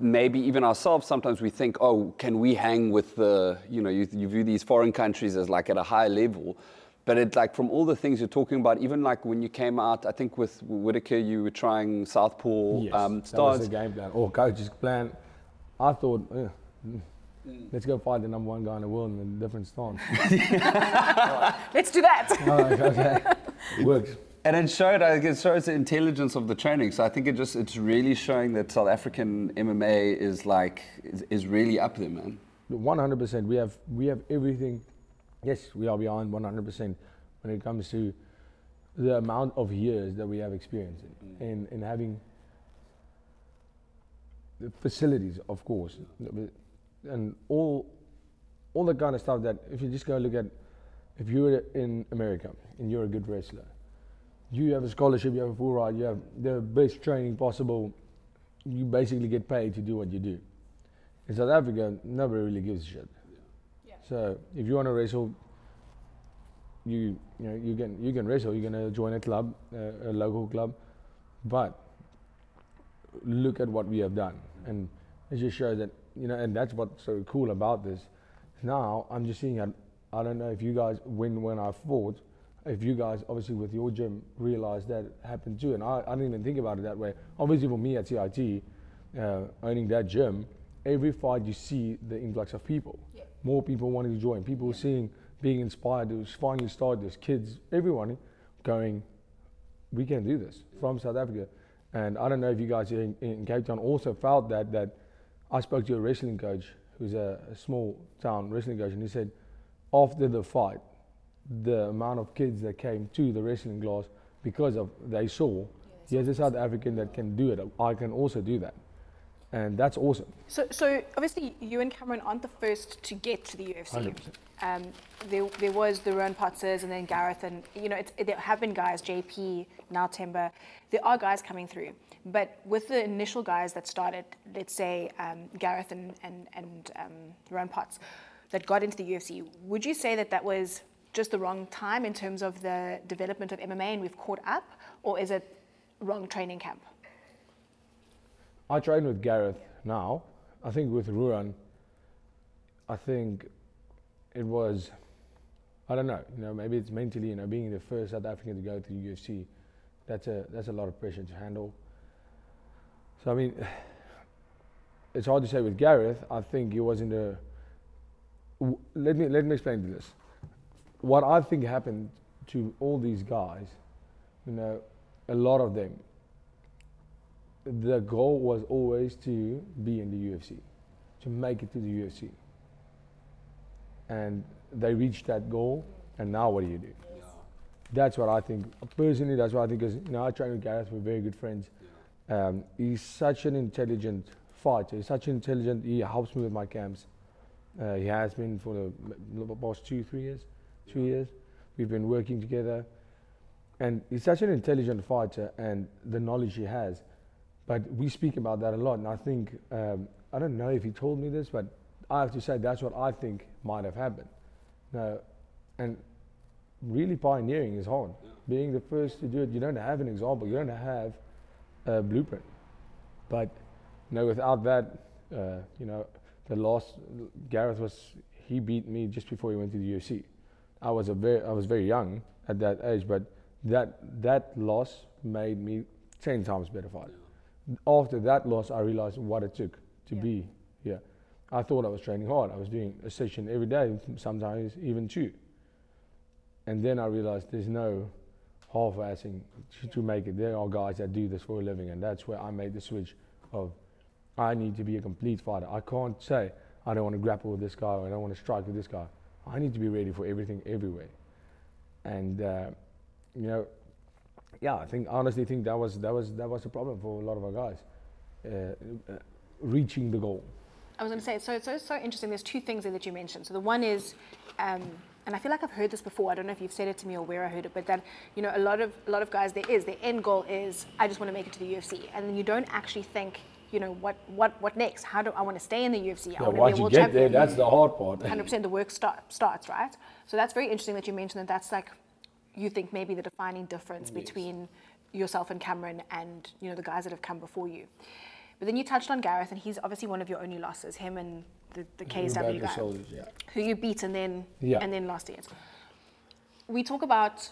B: maybe even ourselves, sometimes we think, oh, can we hang with the, you know, you, you view these foreign countries as like at a high level. But it's like from all the things you're talking about, even like when you came out, I think with Whittaker, you were trying Southpaw
C: Yes,
B: um,
C: that was
B: stance.
C: the game plan or coach's plan. I thought, eh, mm, let's go fight the number one guy in the world in a different stance.
A: Let's do that.
C: Oh, okay. Works.
B: And it showed, I think it shows the intelligence of the training. So I think it just, it's really showing that South African MMA is like, is, is really up there, man.
C: 100%. We have we have everything. Yes, we are beyond 100% when it comes to the amount of years that we have experience in, mm. in, in having the facilities, of course, and all all the kind of stuff that if you just go look at if you're in America and you're a good wrestler, you have a scholarship, you have a full ride, you have the best training possible. You basically get paid to do what you do. In South Africa, nobody really gives a shit. So if you want to wrestle, you you know you can you can wrestle. You're gonna join a club, uh, a local club, but look at what we have done, and it just shows that you know, and that's what's so cool about this. Now I'm just seeing. I, I don't know if you guys when when I fought, if you guys obviously with your gym realized that happened too, and I, I didn't even think about it that way. Obviously for me at CIT, uh, owning that gym, every fight you see the influx of people, more people wanting to join, people seeing, being inspired. It was finally started. There's kids, everyone going, we can do this from South Africa. And I don't know if you guys in, in Cape Town also felt that that I spoke to a wrestling coach who's a, a small town wrestling coach, and he said after the fight, the amount of kids that came to the wrestling class because of they saw here's a South African that can do it. I can also do that, and that's awesome.
A: So, so obviously, you and Cameron aren't the first to get to the UFC.
C: 100%.
A: Um, there, there was the Ruan Potters and then Gareth, and you know, it's, there have been guys, JP, now Timber. There are guys coming through, but with the initial guys that started, let's say um, Gareth and and and um, Ruan Potts, that got into the UFC, would you say that that was just the wrong time in terms of the development of MMA, and we've caught up, or is it wrong training camp?
C: I train with Gareth now. I think with Ruan, I think it was, I don't know, you know, maybe it's mentally, you know, being the first South African to go to the UFC, that's a that's a lot of pressure to handle. So I mean, it's hard to say with Gareth. I think he was in the. Let me let me explain this. What I think happened to all these guys, you know, a lot of them the goal was always to be in the UFC, to make it to the UFC. And they reached that goal, and now what do you do? That's what I think. Personally, that's what I think. Because you know, I train with Gareth. We're very good friends. Um, he's such an intelligent fighter. He's such an intelligent. He helps me with my camps. Uh, he has been for the past two, three years, two years. We've been working together, and he's such an intelligent fighter, and the knowledge he has. But we speak about that a lot, and I think um, I don't know if he told me this, but I have to say that's what I think might have happened. No, and really pioneering is hard. Being the first to do it, you don't have an example, you don't have a blueprint. But you know, without that, uh, you know, the loss, Gareth was he beat me just before he went to the UFC. I was a very I was very young at that age, but that that loss made me ten times better fighter. After that loss, I realized what it took to
A: Yeah.
C: be here. I thought I was training hard. I was doing a session every day, sometimes even two. And then I realized there's no half-assing to, to make it. There are guys that do this for a living, and that's where I made the switch of I need to be a complete fighter. I can't say I don't want to grapple with this guy or I don't want to strike with this guy. I need to be ready for everything everywhere. And uh, you know, yeah, I think honestly think that was that was that was a problem for a lot of our guys, uh, uh, reaching the goal.
A: I was going to say, so it's so, so interesting. There's two things there that you mentioned. So the one is, um, and I feel like I've heard this before. I don't know if you've said it to me or where I heard it, but that you know a lot of a lot of guys there is their end goal is I just want to make it to the UFC, and then you don't actually think, you know, what what what next? How do I want to stay in the UFC? I
C: Yeah,
A: want to
C: once
A: be a
C: you
A: world
C: get
A: champion.
C: there, that's the hard part.
A: 100% the work start, starts, right? So that's very interesting that you mentioned that that's like, you think maybe the defining difference between yourself and Cameron and, you know, the guys that have come before you. But then you touched on Gareth, and he's obviously one of your only losses, him and the, the KSW guy,
C: Soldich, yeah.
A: who you beat and then,
C: Yeah.
A: and then lost against. We talk about,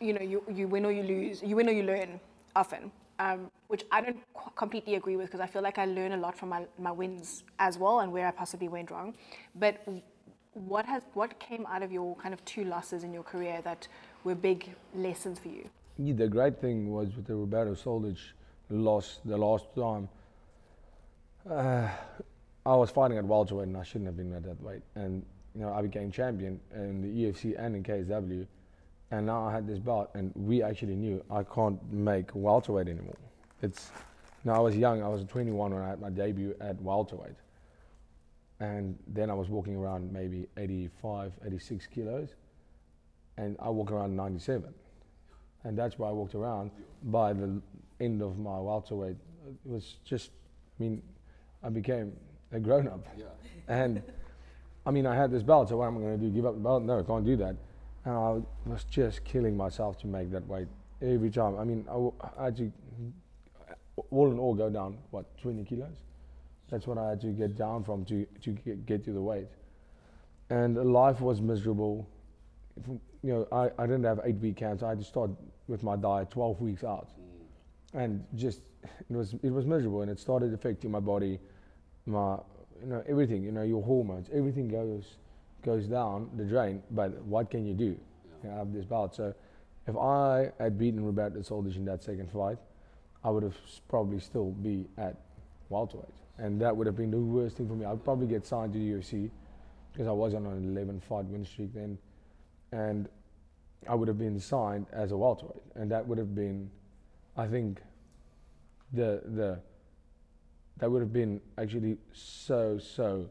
A: you know, you, you win or you lose, you win or you learn often, um, which I don't qu- completely agree with because I feel like I learn a lot from my, my wins as well and where I possibly went wrong. But what has what came out of your kind of two losses in your career that were big lessons for you?
C: Yeah, the great thing was with the Roberto Soldich loss the last time. Uh, I was fighting at welterweight and I shouldn't have been at that weight. And you know, I became champion in the UFC and in KSW. And now I had this bout, and we actually knew I can't make welterweight anymore. It's now I was young. I was 21 when I had my debut at welterweight, and then I was walking around maybe 85, 86 kilos, and I walk around 97 and that's why I walked around. By the end of my welterweight, it was just, I mean, I became a grown up.
B: Yeah.
C: And I mean, I had this belt, so what am I going to do? Give up the belt? No, I can't do that. And I was just killing myself to make that weight every time. I mean, I, w- I had to, all in all, go down, what, 20 kilos? That's what I had to get down from to, to get, get to the weight. And life was miserable. You know, I, I didn't have eight week camps. I had to start with my diet 12 weeks out. Mm. And just, it was, it was miserable and it started affecting my body, my, you know, everything, you know, your hormones, everything goes, goes down the drain. But what can you do? You know, I have this bout. So if I had beaten Roberto Soldich in that second fight, I would have probably still be at welterweight. And that would have been the worst thing for me. I'd probably get signed to the UFC because I was on an 11 fight win streak then. And I would have been signed as a welterweight. And that would have been, I think, the, the, that would have been actually so, so,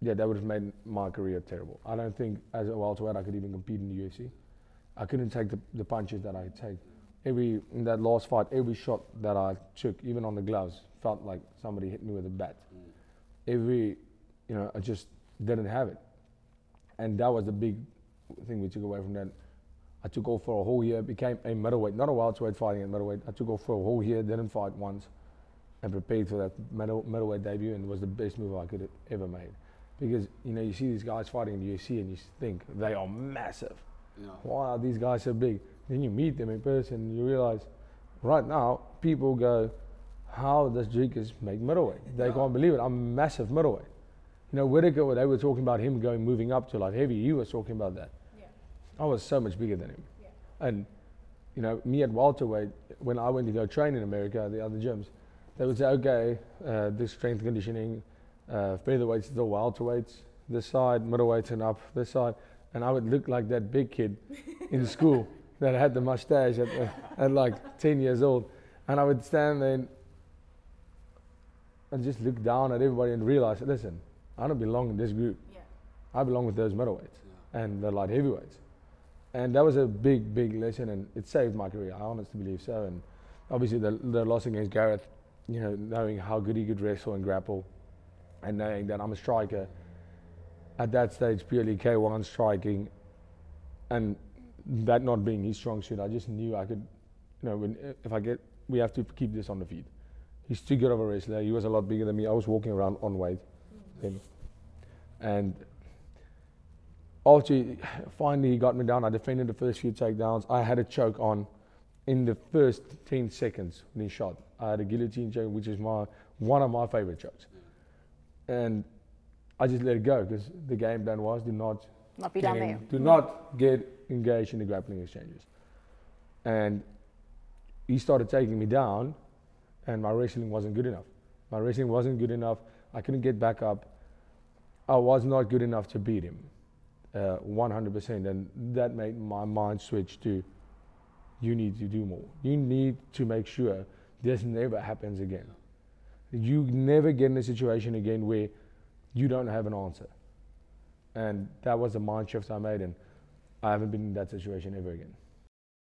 C: yeah, that would have made my career terrible. I don't think as a welterweight I could even compete in the UFC. I couldn't take the, the punches that I take. Every, in that last fight, every shot that I took, even on the gloves, felt like somebody hit me with a bat. Mm. Every, you know, I just didn't have it. And that was the big thing we took away from that. I took off for a whole year, became a middleweight, not a welterweight fighting at middleweight. I took off for a whole year, didn't fight once, and prepared for that middle, middleweight debut, and it was the best move I could have ever made. Because you know you see these guys fighting in the UFC, and you think they are massive.
B: Yeah.
C: Why are these guys so big? Then you meet them in person, and you realize, right now, people go, "How does Dricus make middleweight?" They can't believe it. I'm a massive middleweight. You know, Whittaker, they were talking about him going moving up to like heavy. You were talking about that. Yeah. I was so much bigger than him. Yeah. And, you know, me at welterweight, when I went to go train in America, the other gyms, they would say, okay, uh, this strength conditioning, uh, featherweights, the welterweights, this side, middleweights and up, this side. And I would look like that big kid in school that had the mustache at, uh, at like 10 years old. And I would stand there and, and just look down at everybody and realize, listen, I don't belong in this group. I belong with those middleweights and the light heavyweights. And that was a big, big lesson, and it saved my career. I honestly believe so. And obviously, the, the loss against Gareth, you know, knowing how good he could wrestle and grapple, and knowing that I'm a striker at that stage, purely K1 striking, and that not being his strong suit, I just knew I could, you know, when, if I get, we have to keep this on the feet. He's too good of a wrestler. He was a lot bigger than me. I was walking around on weight then. And after finally he got me down, I defended the first few takedowns. I had a choke on in the first 10 seconds when he shot. I had a guillotine choke, which is my one of my favorite chokes. And I just let it go because the game plan was do not
A: Not be down there.
C: do not get engaged in the grappling exchanges. And he started taking me down, and my wrestling wasn't good enough. My wrestling wasn't good enough. I couldn't get back up. I was not good enough to beat him, uh, 100%. And that made my mind switch to you need to do more. You need to make sure this never happens again. You never get in a situation again where you don't have an answer. And that was the mind shift I made, and I haven't been in that situation ever again.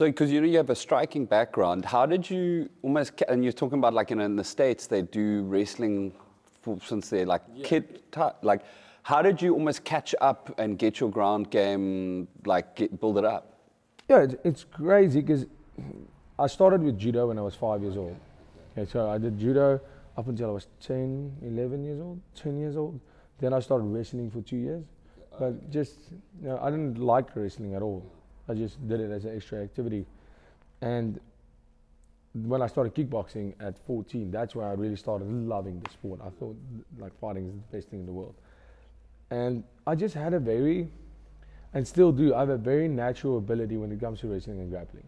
B: So, because you you have a striking background, how did you almost? And you're talking about like you know in the states they do wrestling for, since they're like kid, ti like how did you almost catch up and get your ground game like get, build it up?
C: Yeah, it's, it's crazy because I started with judo when I was five years old. Okay, so I did judo up until I was 10, 11 years old, 10 years old. Then I started wrestling for two years. But just, you know, I didn't like wrestling at all. I just did it as an extra activity. And when I started kickboxing at 14, that's where I really started loving the sport. I thought like fighting is the best thing in the world. And I just had a very, and still do, I have a very natural ability when it comes to wrestling and grappling.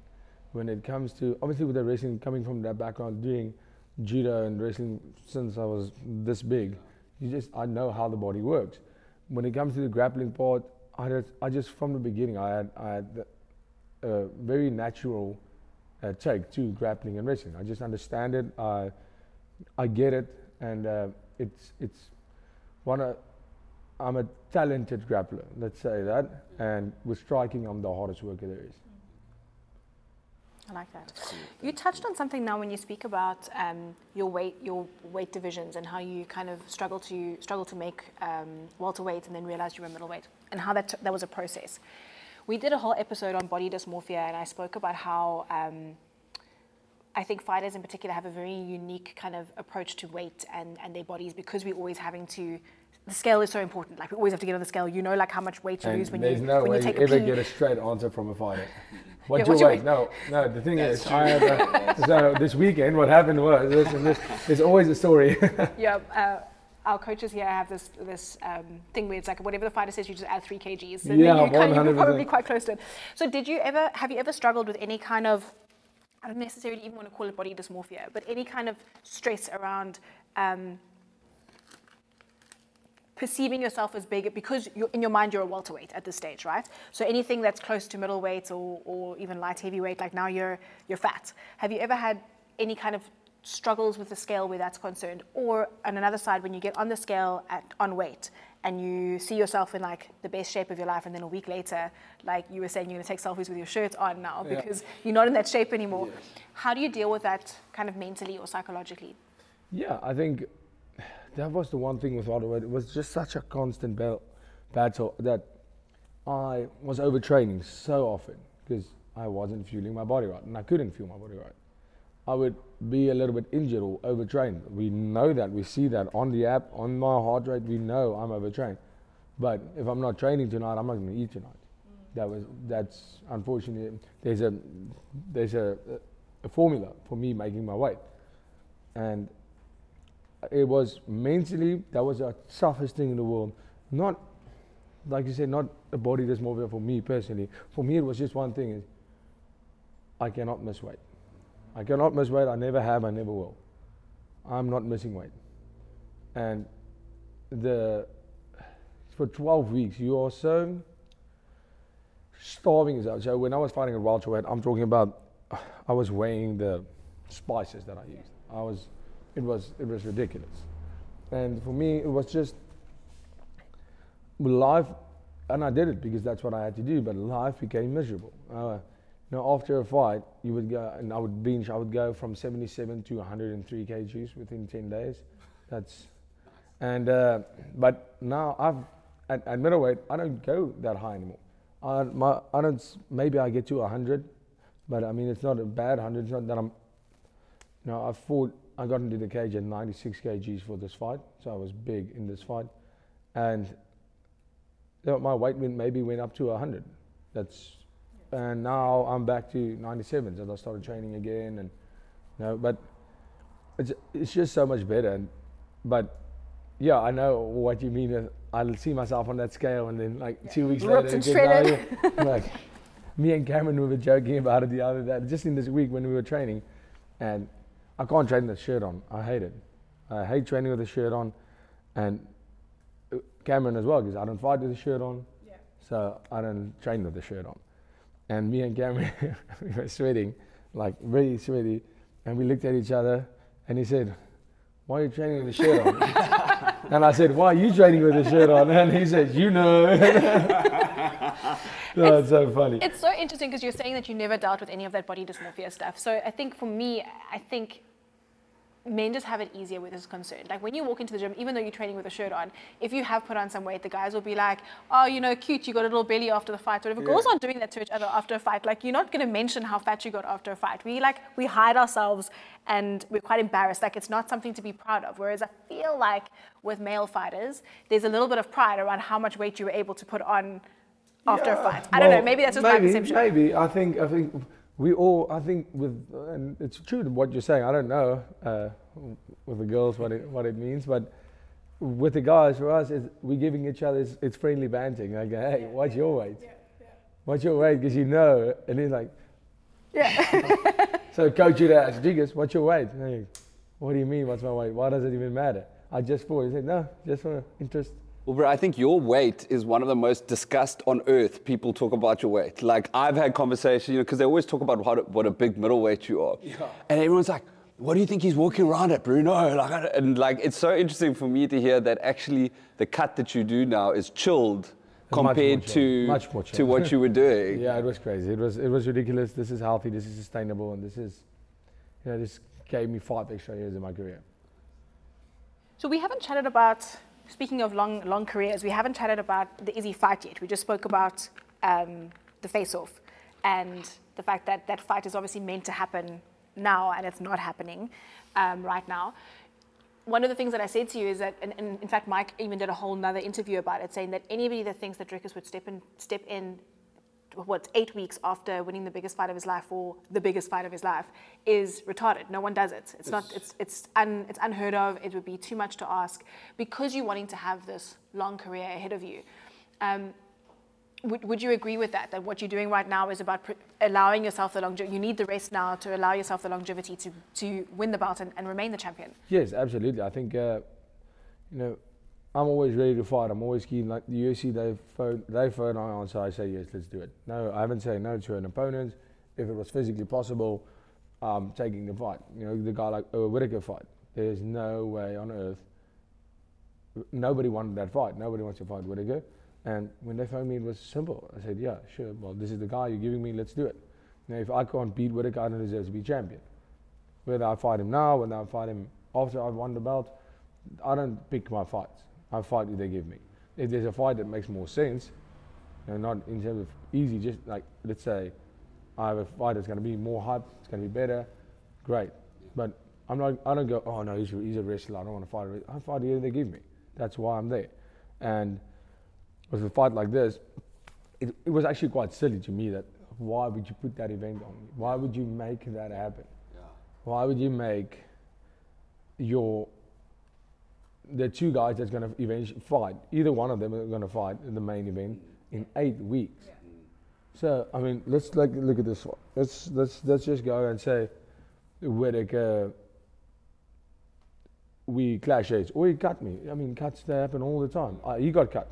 C: When it comes to, obviously with the wrestling coming from that background, doing judo and wrestling since I was this big, you just, I know how the body works. When it comes to the grappling part, I just, I just from the beginning, I had, I had a very natural uh, take to grappling and wrestling. I just understand it, I, I get it, and uh, it's, it's one of, I'm a talented grappler, let's say that. And with striking, I'm the hardest worker there is.
A: I like that. You touched on something now when you speak about um, your weight, your weight divisions, and how you kind of struggle to struggle to make um, welterweight, and then realized you were middleweight, and how that that was a process. We did a whole episode on body dysmorphia, and I spoke about how um, I think fighters in particular have a very unique kind of approach to weight and, and their bodies because we're always having to. The scale is so important. Like we always have to get on the scale. You know, like how much weight you
C: And
A: lose when
C: there's
A: you
C: no
A: when
C: way
A: you a
C: ever
A: pee.
C: get a straight answer from a fighter. What's,
A: what's
C: your weight? No, no. The thing is, I had, uh, so this weekend, what happened was this, and this. There's always a story.
A: Yeah, uh, our coaches here have this this um, thing where it's like whatever the fighter says, you just add three kgs. So
C: Yeah,
A: then you kind of, you're probably quite close to it. So did you ever have you ever struggled with any kind of I don't necessarily even want to call it body dysmorphia, but any kind of stress around um, perceiving yourself as bigger because you're, in your mind you're a welterweight at this stage, right? So anything that's close to middleweight or, or even light heavyweight, like now you're you're fat. Have you ever had any kind of struggles with the scale where that's concerned, or on another side when you get on the scale at on weight and you see yourself in like the best shape of your life, and then a week later, like you were saying, you're gonna take selfies with your shirt on now
C: Yeah.
A: because you're not in that shape anymore. How do you deal with that kind of mentally or psychologically?
C: yeah, I think that was the one thing with Ottawa. It was just such a constant battle that I was overtraining so often because I wasn't fueling my body right, and I couldn't fuel my body right. I would be a little bit injured or overtrained. We know that. We see that on the app, on my heart rate. We know I'm overtrained. But if I'm not training tonight, I'm not going to eat tonight. Mm. That was that's unfortunately there's a there's a, a formula for me making my weight, and it was mentally that was the toughest thing in the world. Not like you said, not a body dysmorphia for me personally. For me, it was just one thing: is I cannot miss weight. I cannot miss weight. I never have. I never will. I'm not missing weight. And the for 12 weeks, you are so starving yourself. So when I was fighting at welterweight, I'm talking about I was weighing the spices that I used. I was, it was, it was ridiculous. And for me, it was just life, and I did it because that's what I had to do. But life became miserable. Uh, you know, after a fight, you would go, and I would bench. I would go from 77 to 103 kgs within 10 days. That's, and uh, but now I've at, at middleweight, I don't go that high anymore. I, my, I don't. Maybe I get to 100, but I mean it's not a bad 100. It's not that I'm. You know, I fought I got into the cage at 96 kgs for this fight, so I was big in this fight, and you know, my weight went, maybe went up to 100. That's and now I'm back to 97s, and I started training again, and you know, but it's it's just so much better. And, but yeah, I know what you mean. I'll see myself on that scale, and then like two weeks
A: Ripped
C: later,
A: and
C: it gets
A: shredded.
C: like me and Cameron we were joking about it the other day, just in this week when we were training, and I can't train with a shirt on. I hate it. I hate training with a shirt on, and uh, Cameron as well because I don't fight with a shirt on, Yeah. so I don't train with a shirt on. And me and Cameron we were sweating, like really sweaty, and we looked at each other, and he said, "Why are you training with a shirt on?" and I said, "Why are you training with a shirt on?" And he said, "You know." no, it's so funny.
A: It's so interesting because you're saying that you never dealt with any of that body dysmorphia stuff. So I think for me, I think men just have it easier with this concern. Like when you walk into the gym, even though you're training with a shirt on, if you have put on some weight, the guys will be like, "Oh, you know, cute, you got a little belly after the fight." Whatever. Girls aren't doing that to each other after a fight. Like you're not going to mention how fat you got after a fight. We like we hide ourselves and we're quite embarrassed. Like it's not something to be proud of. Whereas I feel like with male fighters, there's a little bit of pride around how much weight you were able to put on after a fight. I don't know. Maybe that's just
C: maybe,
A: my perception.
C: Maybe I think I think we all I think with and it's true what you're saying. I don't know uh, with the girls what it what it means, but with the guys for us, it's, we're giving each other it's, it's friendly banting. Like, hey, what's your weight? What's your weight? Because you know, and he's like, yeah. so coach you'd ask, Jigas, what's your weight? Like, what do you mean? What's my weight? Why does it even matter? I just fought. He said, no, just for interest.
B: Well, bro, I think your weight is one of the most discussed on earth. People talk about your weight. Like I've had conversations, you know, because they always talk about what a, what a big middleweight you are, yeah. and everyone's like, "What do you think he's walking around at, Bruno?" Like, and like it's so interesting for me to hear that actually the cut that you do now is chilled
C: more
B: compared
C: chilled.
B: to
C: Much more
B: to
C: chilled.
B: what you were doing.
C: Yeah, it was crazy. It was it was ridiculous. This is healthy. This is sustainable, and this is, you know, this gave me five extra years in my career.
A: So we haven't chatted about, speaking of long, long careers, we haven't chatted about the Izzy fight yet. We just spoke about um, the face-off and the fact that that fight is obviously meant to happen now and it's not happening um, right now. One of the things that I said to you is that, and, and in fact, Mike even did a whole nother interview about it, saying that anybody that thinks that Dricus would step in, step in what eight weeks after winning the biggest fight of his life or the biggest fight of his life is retarded. No one does it. It's not. It's it's un, it's unheard of. It would be too much to ask because you're wanting to have this long career ahead of you. Um, would, would you agree with that? That what you're doing right now is about pr- allowing yourself the longevity. You need the rest now to allow yourself the longevity to, to win the belt and, and remain the champion.
C: Yes, absolutely. I think, uh, you know, I'm always ready to fight. I'm always keen. Like the UFC, they phone, they phone, I answer. I say yes, let's do it. No, I haven't said no to an opponent. If it was physically possible, I'm taking the fight. You know, the guy like uh, Whittaker fight. There's no way on earth. Nobody wanted that fight. Nobody wants to fight Whittaker. And when they phoned me, it was simple. I said, yeah, sure. Well, this is the guy you're giving me. Let's do it. Now, if I can't beat Whittaker, I don't deserve to be champion. Whether I fight him now, whether I fight him after I've won the belt, I don't pick my fights. I fight do they give me. If there's a fight that makes more sense, you know, not in terms of easy, just like let's say I have a fight that's going to be more hype, it's going to be better, great. But I'm not. I don't go. Oh no, he's, a- he's a wrestler. I don't want to fight. a wrestler." I fight whoever they give me. That's why I'm there. And with a fight like this, it, it was actually quite silly to me that why would you put that event on? Me? Why would you make that happen? Why would you make your the two guys that's going to eventually fight, either one of them are going to fight in the main event in eight weeks. So I mean, let's like look at this one. Let's let's let's just go and say Whittaker. We clash heads, or he cut me. I mean, cuts they happen all the time. Uh, he got cut.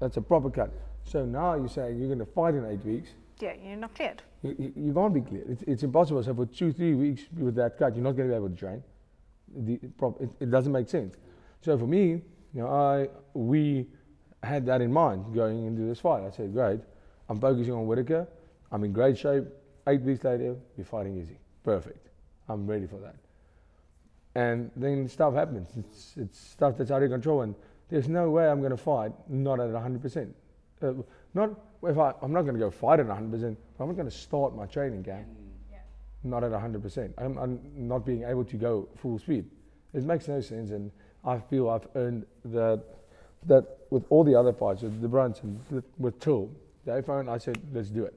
C: That's a proper cut. So now you're saying you're going to fight in eight weeks.
A: Yeah, you're not cleared.
C: You, you, you can't be clear. It's, it's impossible. So for two, three weeks with that cut, you're not going to be able to train. The, it, it doesn't make sense. So for me, you know, I we had that in mind going into this fight. I said, great, I'm focusing on Whittaker. I'm in great shape. Eight weeks later, we're fighting Izzy. Perfect. I'm ready for that. And then stuff happens. It's, it's stuff that's out of control. And there's no way I'm going to fight not at 100%. Uh, not if I, I'm not going to go fight at 100%, but I'm not going to start my training camp not at 100%. I'm, I'm not being able to go full speed. It makes no sense, and I feel I've earned that. That with all the other fights, with the Brunson, with, with Till, the iPhone, I said, let's do it.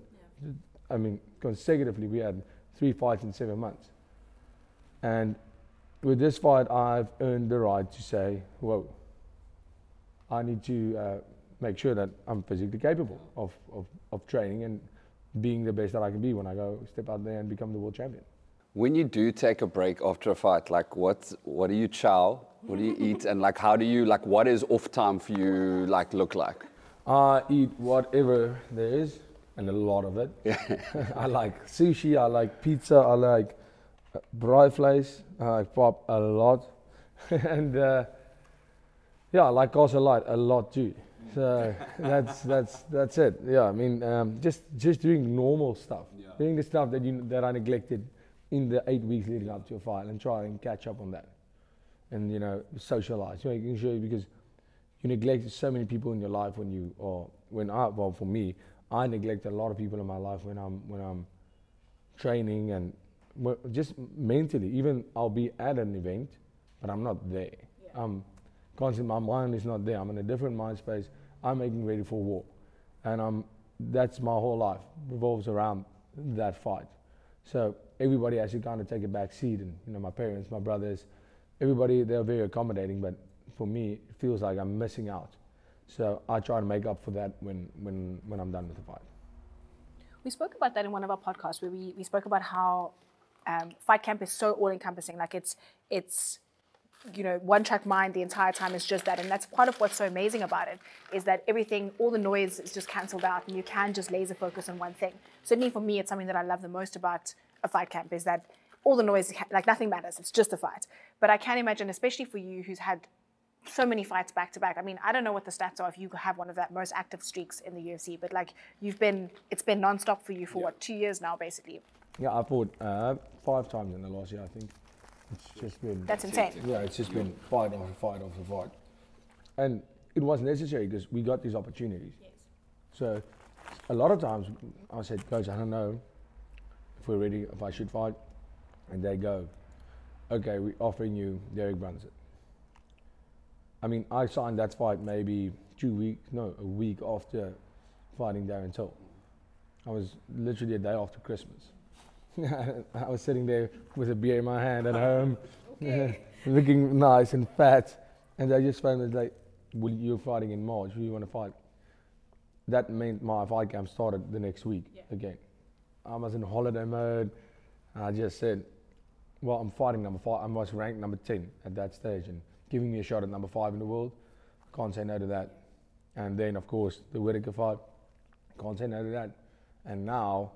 C: I mean, consecutively, we had three fights in seven months. And with this fight, I've earned the right to say, whoa, I need to uh, make sure that I'm physically capable of, of, of training and being the best that I can be when I go step out there and become the world champion.
B: When you do take a break after a fight, like what what do you chow? What do you eat? And like how do you like what is off time for you like look like?
C: I eat whatever there is, and a lot of it. I like sushi, I like pizza, I like uh, braaivleis, I like pop a lot. and uh, yeah, I like also light a lot too. So that's that's that's it. Yeah, I mean, um, just just doing normal stuff, doing the stuff that you that I neglected in the eight weeks leading up to a fight, and try and catch up on that, and you know, socialize, making sure because you neglect so many people in your life when you or when I well for me, I neglect a lot of people in my life when I'm when I'm training and just mentally. Even I'll be at an event, but I'm not there. I'm constantly my mind is not there. I'm in a different mind space. I'm making ready for war, and I'm that's my whole life revolves around that fight. So everybody has to kind of take a back seat, and you know my parents, my brothers, everybody they're very accommodating, but for me it feels like I'm missing out. So I try to make up for that when when when I'm done with the fight.
A: We spoke about that in one of our podcasts where we, we spoke about how um, fight camp is so all encompassing. Like it's it's you know one track mind the entire time is just that, and that's part of what's so amazing about it is that everything, all the noise is just cancelled out, and you can just laser focus on one thing. Certainly for me, it's something that I love the most about a fight camp is that all the noise, like nothing matters. It's just a fight. But I can imagine, especially for you who's had so many fights back to back. I mean, I don't know what the stats are if you have one of that most active streaks in the UFC, but like you've been, it's been nonstop for you for what two years now, basically.
C: Yeah, I fought uh, five times in the last year. I think it's just been
A: That's insane.
C: yeah, it's just been fight after fight after fight, and it was necessary because we got these opportunities. So a lot of times I said, coach, I don't know if we're ready, if I should fight, and they go, okay, we're offering you Derek Brunson. I mean, I signed that fight maybe two weeks, no, a week after fighting Darren Till. I was literally a day after Christmas. I was sitting there with a beer in my hand at home, looking nice and fat, and they just found me like, "Well, you're fighting in March. Who you want to fight?" That meant my fight camp started the next week again. I was in holiday mode. I just said, "Well, I'm fighting number five. I was ranked number ten at that stage, and giving me a shot at number five in the world. Can't say no to that." And then, of course, the Whittaker fight. Can't say no to that. And now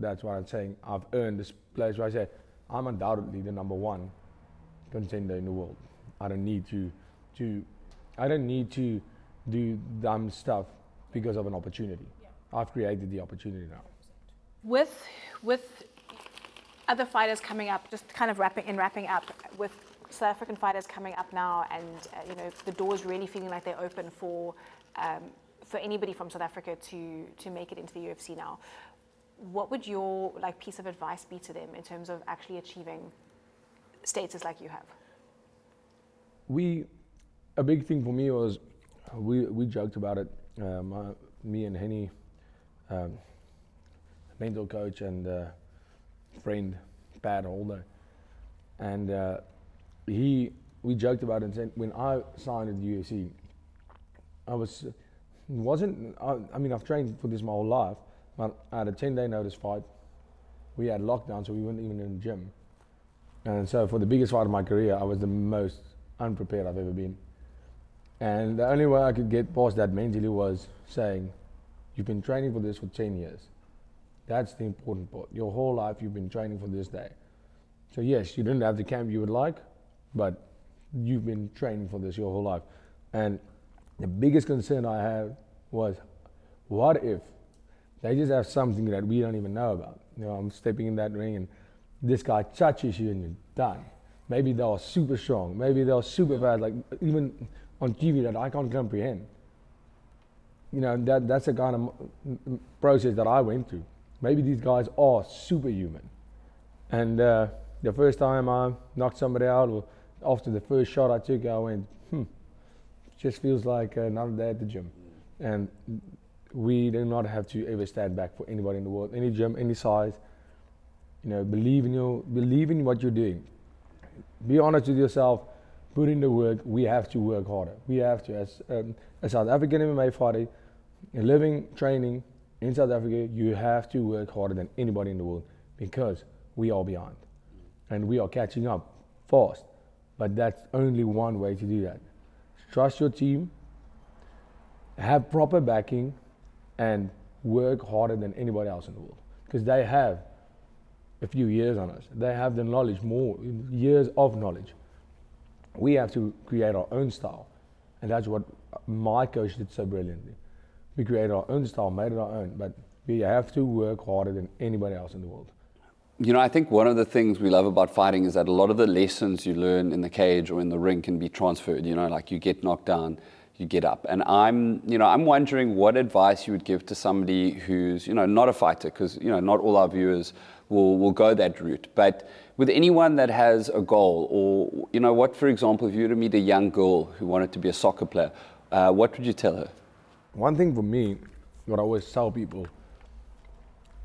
C: that's what I'm saying. I've earned this place where I say I'm undoubtedly the number one contender in the world. I don't need to, to, I don't need to do dumb stuff because of an opportunity. I've created the opportunity now.
A: with with other fighters coming up, just kind of wrapping in wrapping up with South African fighters coming up now, and uh, you know the doors really feeling like they're open for um, for anybody from South Africa to to make it into the UFC now. What would your like piece of advice be to them in terms of actually achieving status like you have?
C: we a big thing for me was we we joked about it. Uh, my, me and Henny, um, mental coach and uh, friend Pat Holder, and uh, he we joked about it and said when I signed at the UFC, I was wasn't I, I mean I've trained for this my whole life, but I had a ten day notice fight. We had lockdown, so we weren't even in the gym. And so for the biggest fight of my career, I was the most unprepared I've ever been. And the only way I could get past that mentally was saying, You've been training for this for 10 years. That's the important part. Your whole life you've been training for this day. So, yes, you didn't have the camp you would like, but you've been training for this your whole life. And the biggest concern I had was, what if they just have something that we don't even know about? You know, I'm stepping in that ring and this guy touches you and you're done. Maybe they are super strong. Maybe they are super fast, like even on TV that I can't comprehend. You know, that, that's the kind of process that I went through. Maybe these guys are superhuman. And uh, the first time I knocked somebody out, or after the first shot I took, I went, hmm, just feels like another day at the gym. And we do not have to ever stand back for anybody in the world, any gym, any size. You know, believe in your, believe in what you're doing. Be honest with yourself. Put in the work. We have to work harder. We have to, as um, a South African MMA fighter, living, training in South Africa, you have to work harder than anybody in the world because we are behind, and we are catching up fast. But that's only one way to do that. Trust your team. Have proper backing and work harder than anybody else in the world because they have a few years on us. They have the knowledge, more years of knowledge. We have to create our own style, and that's what my coach did so brilliantly. We created our own style, made it our own, but we have to work harder than anybody else in the world.
B: You know, I think one of the things we love about fighting is that a lot of the lessons you learn in the cage or in the ring can be transferred. You know, like you get knocked down, you get up. And I'm, you know, I'm wondering what advice you would give to somebody who's, you know, not a fighter, because, you know, not all our viewers will, will go that route. But with anyone that has a goal, or, you know, what, for example, if you were to meet a young girl who wanted to be a soccer player, uh, what would you tell her?
C: One thing for me, what I always tell people,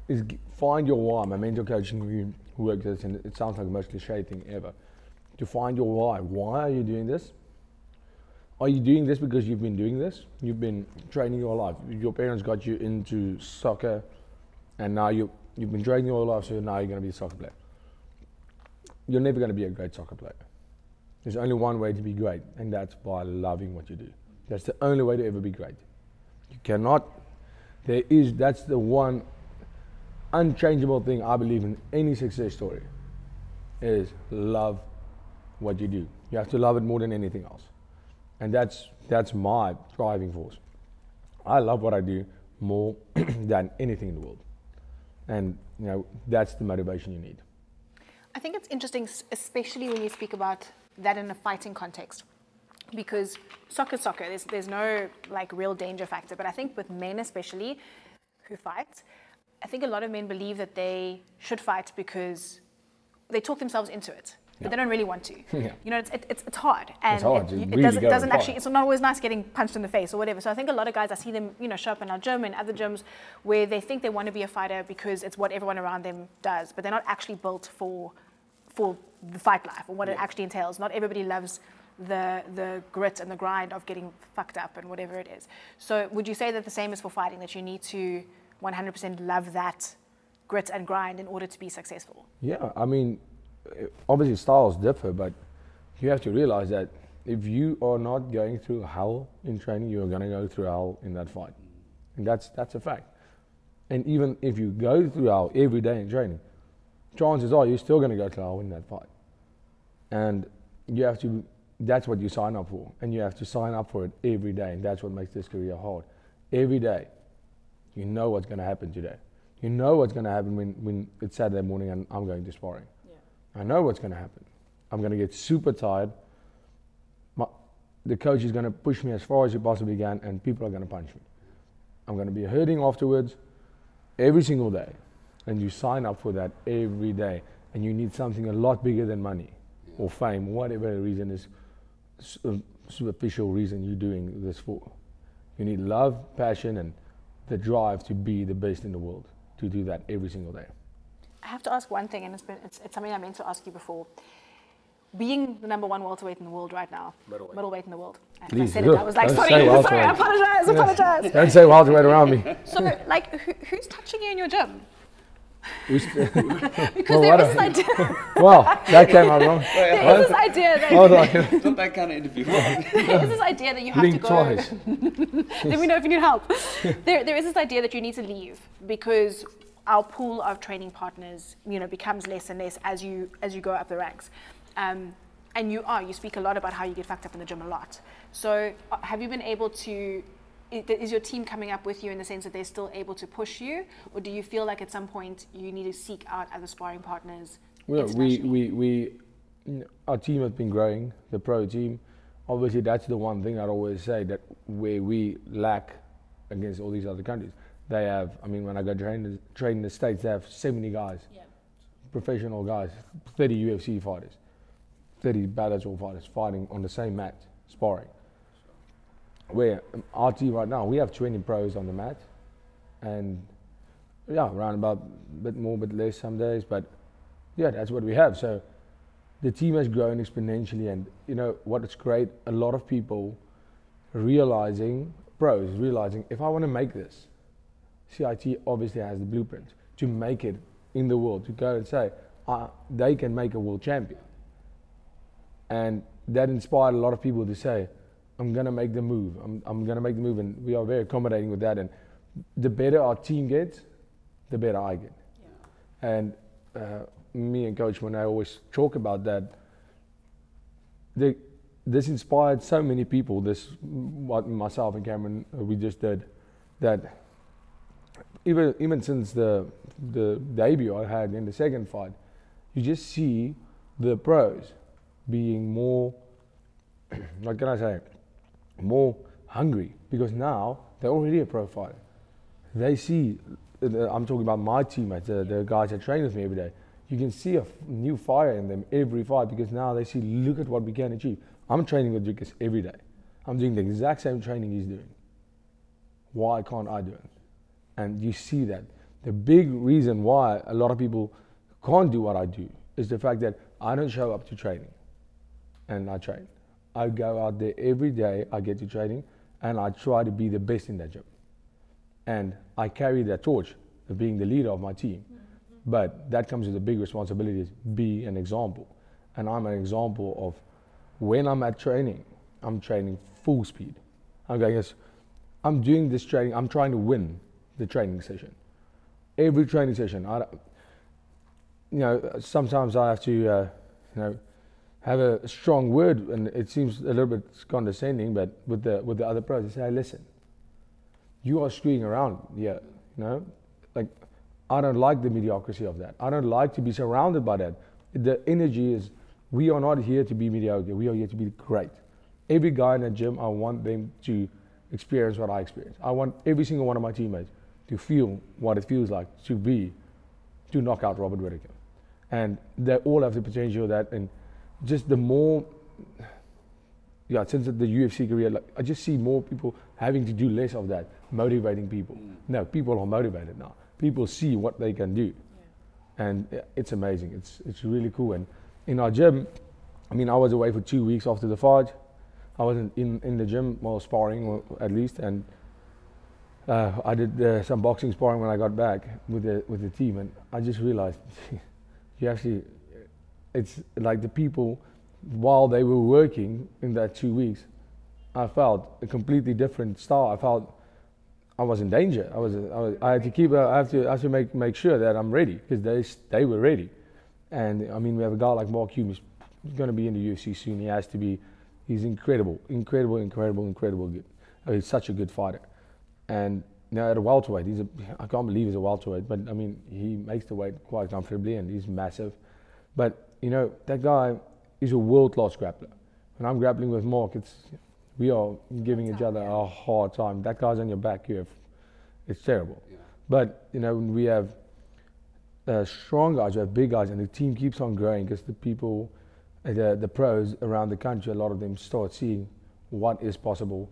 C: is find your why. My mental coaching works this, and it sounds like the most cliche thing ever. To find your why. Why are you doing this? Are you doing this because you've been doing this? You've been training your life. Your parents got you into soccer, and now you you've been training your life, so now you're going to be a soccer player. You're never going to be a great soccer player. There's only one way to be great, and that's by loving what you do. That's the only way to ever be great. You cannot. There is. That's the one unchangeable thing I believe in any success story. Is love what you do. You have to love it more than anything else and that's that's my driving force. I love what I do more than anything in the world, and you know that's the motivation you need.
A: I think it's interesting, especially when you speak about that in a fighting context, because soccer, soccer. There's there's no like real danger factor, but I think with men especially who fight, I think a lot of men believe that they should fight because they talk themselves into it but they don't really want to. Yeah. You know, it's, it, it's, it's hard.
C: And it's hard.
A: It, it really doesn't, doesn't actually, it's not always nice getting punched in the face or whatever. So I think a lot of guys, I see them, you know, show up in our gym and other gyms where they think they want to be a fighter because it's what everyone around them does, but they're not actually built for, for the fight life or what yeah. it actually entails. Not everybody loves the, the grit and the grind of getting fucked up and whatever it is. So would you say that the same is for fighting, that you need to 100% love that grit and grind in order to be successful?
C: Yeah, I mean, obviously styles differ, but you have to realize that if you are not going through hell in training, you are going to go through hell in that fight, and that's that's a fact. And even if you go through hell every day in training, chances are you're still going to go through hell in that fight, and you have to. That's what you sign up for, and you have to sign up for it every day, and that's what makes this career hard. Every day, you know what's going to happen today. You know what's going to happen when, when it's Saturday morning and I'm going to sparring I know what's going to happen. I'm going to get super tired. My, the coach is going to push me as far as he possibly can, and people are going to punch me. I'm going to be hurting afterwards every single day. And you sign up for that every day. And you need something a lot bigger than money or fame, whatever the reason is, um, superficial reason you're doing this for. You need love, passion, and the drive to be the best in the world, to do that every single day.
A: I have to ask one thing, and it's, been, it's, it's something I meant to ask you before. Being the number one welterweight in the world right now, middleweight, middleweight in the world.
C: Please, I
A: said it, I was like, sorry, sorry, I apologize, apologize.
C: Don't say welterweight around me.
A: So, like, who, who's touching you in your gym?
C: because
A: well, was this idea.
C: well, that came out wrong.
A: there is this idea that.
B: Hold on. It's not that kind of interview.
A: there is this idea that you have
C: Link
A: to go.
C: twice.
A: Let me know if you need help. There, there is this idea that you need to leave because our pool of training partners, you know, becomes less and less as you as you go up the ranks. Um, and you are, you speak a lot about how you get fucked up in the gym a lot. So uh, have you been able to, is your team coming up with you in the sense that they're still able to push you? Or do you feel like at some point you need to seek out other sparring partners?
C: Well, we, we, we, our team has been growing, the pro team. Obviously, that's the one thing I always say that where we lack against all these other countries they have, I mean, when I go train, train in the States, they have 70 guys. Yeah. professional guys, 30 UFC fighters, 30 Bellator fighters fighting on the same mat, sparring. Where um, our team right now, we have 20 pros on the mat, and yeah, around about a bit more, bit less some days, but yeah, that's what we have. So the team has grown exponentially, and you know what is great? A lot of people realizing pros realizing if I want to make this, CIT obviously has the blueprint to make it in the world to go and say uh, they can make a world champion, and that inspired a lot of people to say, I'm gonna make the move. I'm, I'm gonna make the move, and we are very accommodating with that. And the better our team gets, the better I get. Yeah. And uh, me and Coach when I always talk about that. The, this inspired so many people. This what myself and Cameron uh, we just did that even even since the the debut I had in the second fight, you just see the pros being more. what can I say? More hungry because now they're already a pro fighter. They see. Uh, I'm talking about my teammates, the, the guys that train with me every day you can see a f- new fire in them every fight because now they see, look at what we can achieve. I'm training with Dricus every day. I'm doing the exact same training he's doing. Why can't I do it? And you see that. The big reason why a lot of people can't do what I do is the fact that I don't show up to training and I train. I go out there every day, I get to training, and I try to be the best in that job. And I carry that torch of being the leader of my team. Mm-hmm. But that comes with a big responsibility is be an example. And I'm an example of when I'm at training, I'm training full speed. I'm going, yes, I'm doing this training, I'm trying to win the training session. Every training session, I, you know, sometimes I have to, uh, you know, have a strong word, and it seems a little bit condescending, but with the with the other pros, I say, hey, listen, you are screwing around here, you know, like I don't like the mediocrity of that. I don't like to be surrounded by that. The energy is, we are not here to be mediocre. We are here to be great. Every guy in the gym, I want them to experience what I experience. I want every single one of my teammates to feel what it feels like to be, to knock out Robert Whittaker. And they all have the potential of that. And just the more, yeah, since the UFC career, like, I just see more people having to do less of that, motivating people. Mm. No, people are motivated now people see what they can do. Yeah. And it's amazing. It's, it's really cool. And in our gym, I mean, I was away for two weeks after the fight. I wasn't in, in the gym, well, sparring at least. And uh, I did uh, some boxing sparring when I got back with the, with the team. And I just realized you actually, it's like the people, while they were working in that two weeks, I felt a completely different style. I felt I was in danger. I was, I, was, I had to keep, uh, I have to, I have to make, make sure that I'm ready because they, they were ready. And I mean, we have a guy like Mark Hume, he's going to be in the UFC soon. He has to be, he's incredible, incredible, incredible, incredible good. He's such a good fighter. And now at a welterweight, he's a, I can't believe he's a welterweight, but I mean, he makes the weight quite comfortably and he's massive. But, you know, that guy is a world class grappler. When I'm grappling with Mark, it's, we are giving each other a hard time. That guy's on your back here. It's terrible. Yeah. But, you know, we have uh, strong guys, we have big guys, and the team keeps on growing because the people, uh, the, the pros around the country, a lot of them start seeing what is possible.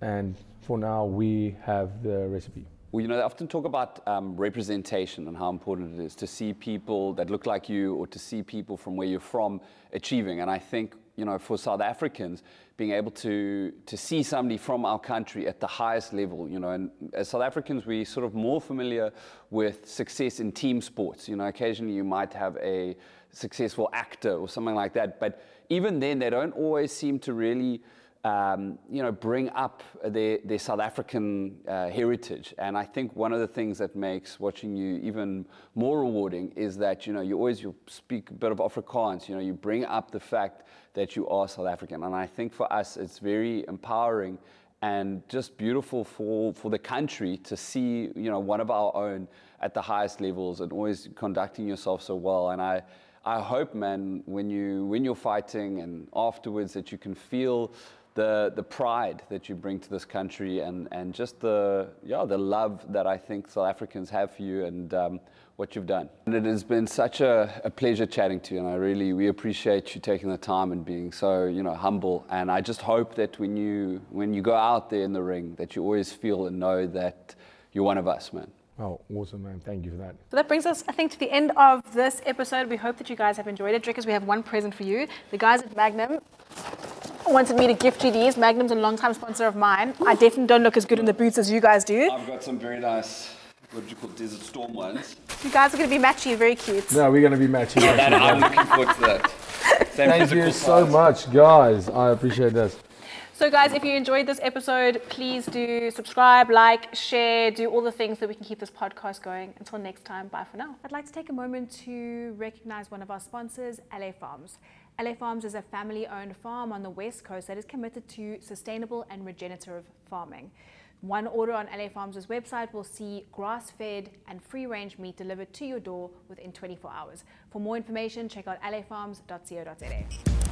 C: And for now, we have the recipe.
B: Well, you know, they often talk about um, representation and how important it is to see people that look like you or to see people from where you're from achieving. And I think, you know, for South Africans, being able to, to see somebody from our country at the highest level, you know, and as South Africans, we're sort of more familiar with success in team sports. You know, occasionally you might have a successful actor or something like that, but even then, they don't always seem to really um, you know, bring up their, their South African uh, heritage. And I think one of the things that makes watching you even more rewarding is that, you know, you always you speak a bit of Afrikaans, you know, you bring up the fact that you are South African. And I think for us, it's very empowering and just beautiful for, for the country to see, you know, one of our own at the highest levels and always conducting yourself so well. And I, I hope, man, when, you, when you're fighting and afterwards that you can feel the the pride that you bring to this country and and just the yeah the love that I think South Africans have for you and um, what you've done. And it has been such a, a pleasure chatting to you, and I really we appreciate you taking the time and being so you know humble. And I just hope that when you when you go out there in the ring, that you always feel and know that you're one of us, man.
C: Oh, awesome, man. Thank you for that.
A: So that brings us, I think, to the end of this episode. We hope that you guys have enjoyed it. Dricus, we have one present for you. The guys at Magnum wanted me to gift you these. Magnum's a long-time sponsor of mine. I definitely don't look as good in the boots as you guys do.
B: I've got some very nice, what do you call Desert Storm ones.
A: You guys are going to be matchy, very cute.
C: No, we're going to be matching.
B: And I'm looking forward to that. Same
C: Thank
B: physical
C: you so
B: size.
C: much, guys. I appreciate this.
A: So, guys, if you enjoyed this episode, please do subscribe, like, share, do all the things that we can keep this podcast going. Until next time, bye for now.
D: I'd like to take a moment to recognize one of our sponsors, LA Farms. LA Farms is a family owned farm on the West Coast that is committed to sustainable and regenerative farming. One order on LA Farms' website will see grass fed and free range meat delivered to your door within 24 hours. For more information, check out lafarms.co.za.